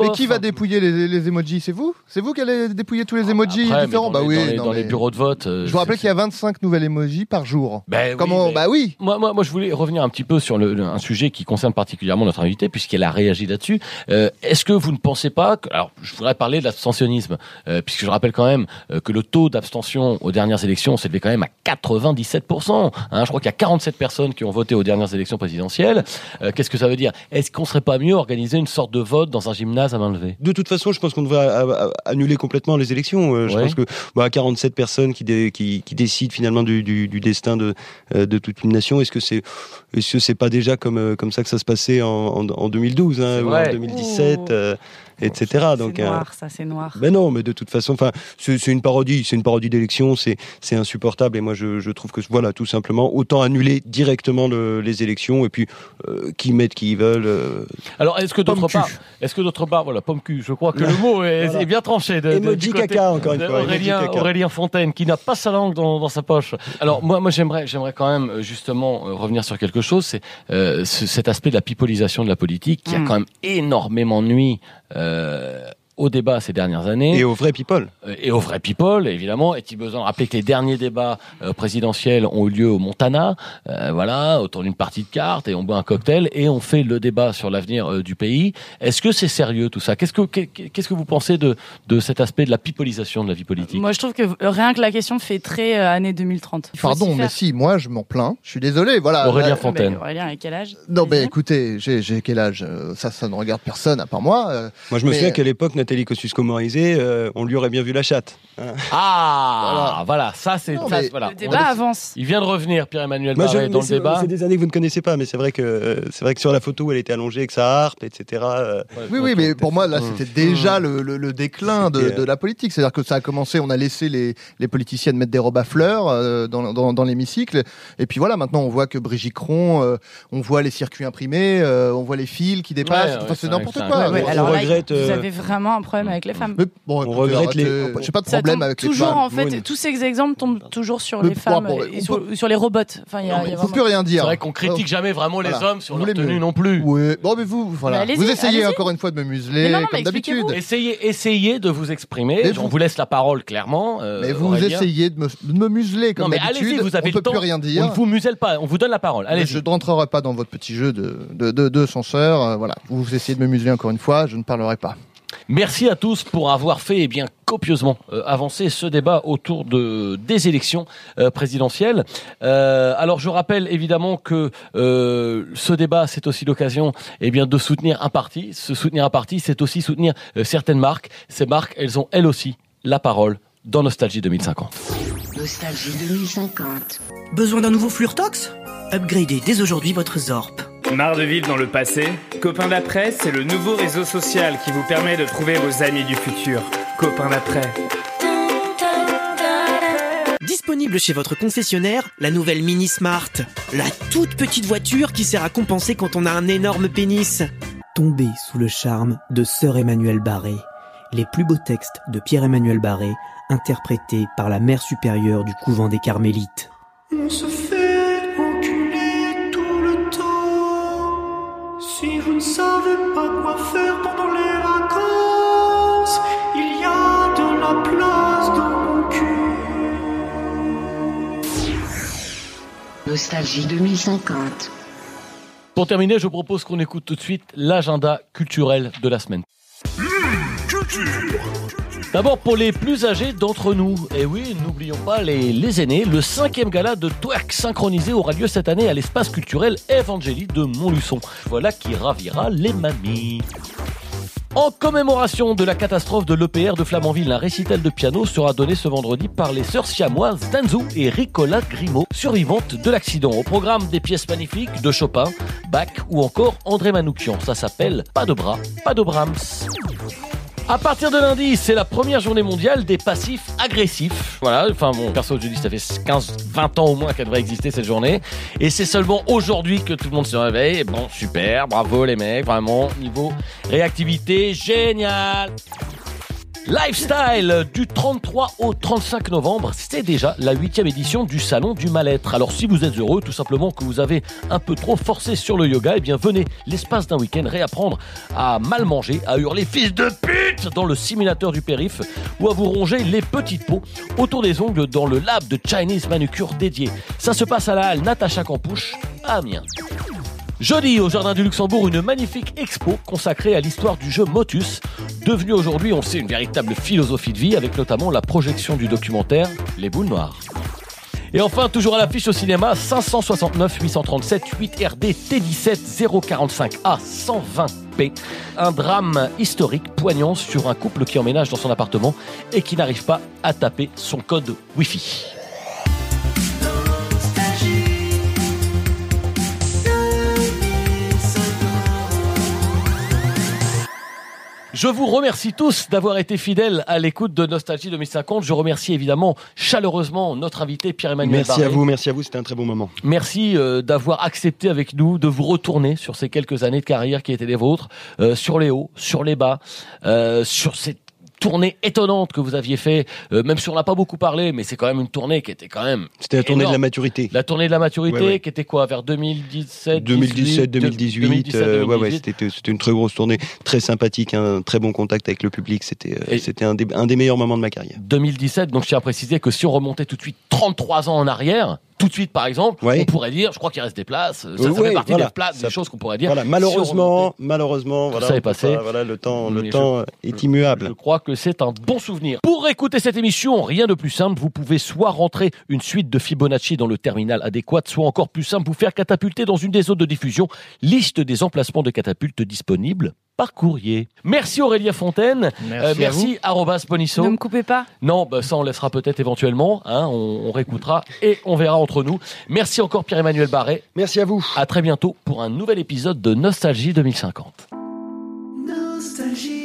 Mais qui va dépouiller les, emojis? C'est vous? C'est vous qui allez dépouiller tous les emojis Après, mais différents Bah oui. non, dans les bureaux de vote. euh, Je vous rappelle qu'il y a 25 nouvelles emojis par jour. Ben oui, Comment mais- Bah oui. Moi, moi, moi, je voulais revenir un petit peu sur le, le- un sujet qui concerne particulièrement notre invité, puisqu'elle a réagi là-dessus. Euh, Est-ce que vous ne pensez pas que, alors, je voudrais parler de l'abstentionnisme, euh, puisque je rappelle quand même que le taux d'abstention aux dernières élections s'élevait quand même à 97%. Hein, je crois qu'il y a 47 personnes qui ont voté aux dernières élections présidentielles. Euh, Qu'est-ce que ça veut dire? Est-ce qu'on serait pas mieux organiser une sorte de vote dans un gymnase à main levée? De toute façon, je pense qu'on devrait annuler complètement les élections. Euh, Je Ouais. pense que bah, 47 personnes qui, dé- qui, qui décident finalement du, du, du destin de, euh, de toute une nation, est-ce que c'est est-ce que c'est pas déjà comme euh, comme ça que ça se passait en, en, en 2012 hein, ou en 2017, Ouh. euh, etc. Donc C'est euh, noir, ça, c'est noir. ben non, mais de toute façon, enfin, c'est c'est une parodie, c'est une parodie d'élection, c'est c'est insupportable. Et moi, je, je trouve que voilà, tout simplement, autant annuler directement le- les élections et puis euh, qui mettent qui ils veulent. euh, Alors, est-ce que d'autre part, est-ce que d'autre part, voilà, pomme cul, je crois que le mot est, Voilà. est bien tranché. De, de- Emoji caca, encore une fois, Aurélien, Fontaine, qui n'a pas sa langue dans, dans sa poche. Alors, moi, moi, j'aimerais, j'aimerais quand même euh, justement euh, revenir sur quelque chose, c'est euh, ce- cet aspect de la pipolisation de la politique qui a Mm. quand même énormément nuit. Euh, au débat ces dernières années et aux vrais people. euh, et aux vrais people, évidemment. Est-il besoin de rappeler que les derniers débats euh, présidentiels ont eu lieu au Montana, euh, voilà, autour d'une partie de cartes, et on boit un cocktail, et on fait le débat sur l'avenir euh, du pays. Est-ce que c'est sérieux tout ça? Qu'est-ce que qu'est- qu'est-ce que vous pensez de de cet aspect de la pipolisation de la vie politique? Moi, je trouve que rien que la question fait très euh, année 2030. Il faut Pardon, mais si, moi je m'en plains. Je suis désolé. Voilà. Aurélien Fontaine. Mais Aurélien, à quel âge Non, mais écoutez, j'ai j'ai quel âge? Ça, ça ne regarde personne à part moi. euh, Moi, je me mais- souviens qu'à l'époque, Nathalie Kosciusko-Morizet, euh, on lui aurait bien vu la chatte. hein. Ah, voilà, ça c'est voilà. Le débat On- avance. Il vient de revenir, Pierre-Emmanuel dans le c'est- débat. C'est des années que vous ne connaissez pas, mais c'est vrai que euh, c'est vrai que sur la photo, où elle était allongée avec sa harpe, etc. euh, Oui, oui, mais pour moi, là, c'était déjà le, le- le déclin de, la politique. C'est-à-dire que ça a commencé, on a laissé les, les politiciennes mettre des robes à fleurs euh, dans, dans, dans l'hémicycle. Et puis voilà, maintenant, on voit que Brigitte Cron, euh, on voit les circuits imprimés, euh, on voit les fils qui dépassent. Ouais, ouais, Enfin, c'est n'importe quoi. on alors regrette, vous avez vraiment un problème avec les femmes. Mais bon, écoutez, regrette les-. J'ai pas de problème avec les toujours, femmes. en fait, tous ces exemples tombent toujours sur Mais les femmes bon, et on sur, sur les robots. Enfin, il faut plus rien dire. C'est vrai qu'on critique jamais vraiment les hommes sur Vous leur tenue non plus. Oui. Bon, mais vous, voilà. vous essayez encore une fois de me museler, comme d'habitude. Essayez, essayez de vous exprimer. Mais On vous- vous laisse la parole clairement. euh, Mais vous essayez de me, de me museler comme d'habitude. allez-y, vous avez on le peut temps. plus rien On dire. ne vous muselle pas, on vous donne la parole. Allez. je ne rentrerai pas dans votre petit jeu de, de, de, de censeur. euh, voilà. Vous essayez de me museler encore une fois, je ne parlerai pas. Merci à tous pour avoir fait eh bien copieusement euh, avancer ce débat autour de des élections euh, présidentielles. Euh, alors je rappelle évidemment que euh, ce débat c'est aussi l'occasion eh bien de soutenir un parti. Se soutenir un parti, c'est aussi soutenir euh, certaines marques. Ces marques, elles ont elles aussi la parole dans Nostalgie 2050. Nostalgie 2050. Besoin d'un nouveau Flurtox? Upgradez dès aujourd'hui votre Zorp. Marre de vivre dans le passé Copain d'après, c'est le nouveau réseau social qui vous permet de trouver vos amis du futur. Copain d'après. Disponible chez votre concessionnaire, la nouvelle Mini Smart. La toute petite voiture qui sert à compenser quand on a un énorme pénis. Tombé sous le charme de Sœur Emmanuel Barré. Les plus beaux textes de Pierre-Emmanuel Barré, interprétés par la mère supérieure du couvent des Carmélites. On se ne savez pas quoi faire pendant les vacances, il y a de la place dans mon cul. Nostalgie 2050. Pour terminer, je propose qu'on écoute tout de suite l'agenda culturel de la semaine. D'abord pour les plus âgés d'entre nous, et oui, n'oublions pas les, les aînés, le cinquième gala de twerk synchronisé aura lieu cette année à l'espace culturel Evangélie de Montluçon. Voilà qui ravira les mamies. En commémoration de la catastrophe de l'EPR de Flamanville, un récital de piano sera donné ce vendredi par les sœurs siamoises Danzou et Ricola Grimaud, survivantes de l'accident. Au programme des pièces magnifiques de Chopin, Bach ou encore André Manoukian. Ça s'appelle Pas de bras, pas de Brahms. À partir de lundi, c'est la première journée mondiale des passifs agressifs. Voilà, enfin bon, perso, je dis, ça fait 15, 20 ans au moins qu'elle devrait exister cette journée. Et c'est seulement aujourd'hui que tout le monde se réveille. Bon, super, bravo les mecs, vraiment, niveau réactivité, génial Lifestyle du 33 au 35 novembre, c'est déjà la huitième édition du Salon du Mal-être. Alors si vous êtes heureux, tout simplement que vous avez un peu trop forcé sur le yoga, eh bien venez l'espace d'un week-end réapprendre à mal manger, à hurler fils de pute dans le simulateur du périph ou à vous ronger les petites peaux autour des ongles dans le lab de Chinese Manucure dédié. Ça se passe à la halle Natacha Campouche à Amiens. Jeudi, au Jardin du Luxembourg, une magnifique expo consacrée à l'histoire du jeu Motus, devenu aujourd'hui, on sait, une véritable philosophie de vie, avec notamment la projection du documentaire Les Boules Noires. Et enfin, toujours à l'affiche au cinéma, 569 837 8 RD T17 045 A 120P. Un drame historique poignant sur un couple qui emménage dans son appartement et qui n'arrive pas à taper son code Wi-Fi. Je vous remercie tous d'avoir été fidèles à l'écoute de Nostalgie 2050. Je remercie évidemment chaleureusement notre invité Pierre-Emmanuel Merci à vous, merci à vous, c'était un très bon moment. Merci euh, d'avoir accepté avec nous de vous retourner sur ces quelques années de carrière qui étaient les vôtres, euh, sur les hauts, sur les bas, euh, sur cette tournée étonnante que vous aviez fait, euh, même si on n'a pas beaucoup parlé, mais c'est quand même une tournée qui était quand même C'était la tournée de la maturité. La tournée de la maturité, Ouais, ouais. qui était quoi, vers 2017 2017, 2018, 2017, euh, ouais, ouais, 2018. c'était c'était une très grosse tournée, très sympathique, un très bon contact avec le public. C'était euh, c'était un, des, un des meilleurs moments de ma carrière. 2017, donc je tiens à préciser que si on remontait tout de suite 33 ans en arrière, tout de suite par exemple, on pourrait dire, je crois qu'il reste des places, ça, ça Ouais, fait partie voilà. des places, des choses qu'on pourrait dire. Voilà, Si malheureusement, malheureusement, voilà, ça est passé. pas- voilà, le temps, le Mais temps je- est immuable. Je crois que c'est un bon souvenir. Pour écouter cette émission, rien de plus simple, vous pouvez soit rentrer une suite de Fibonacci dans le terminal adéquat, soit encore plus simple, vous faire catapulter dans une des zones de diffusion. Liste des emplacements de catapultes disponibles par courrier. Merci Aurélia Fontaine. Merci. Euh, merci arrobas Ne me coupez pas. Non, bah, ça on laissera peut-être éventuellement. Hein, on, réécoutera et on verra entre nous. Merci encore Pierre-Emmanuel Barret. Merci à vous. À très bientôt pour un nouvel épisode de Nostalgie 2050. Nostalgie.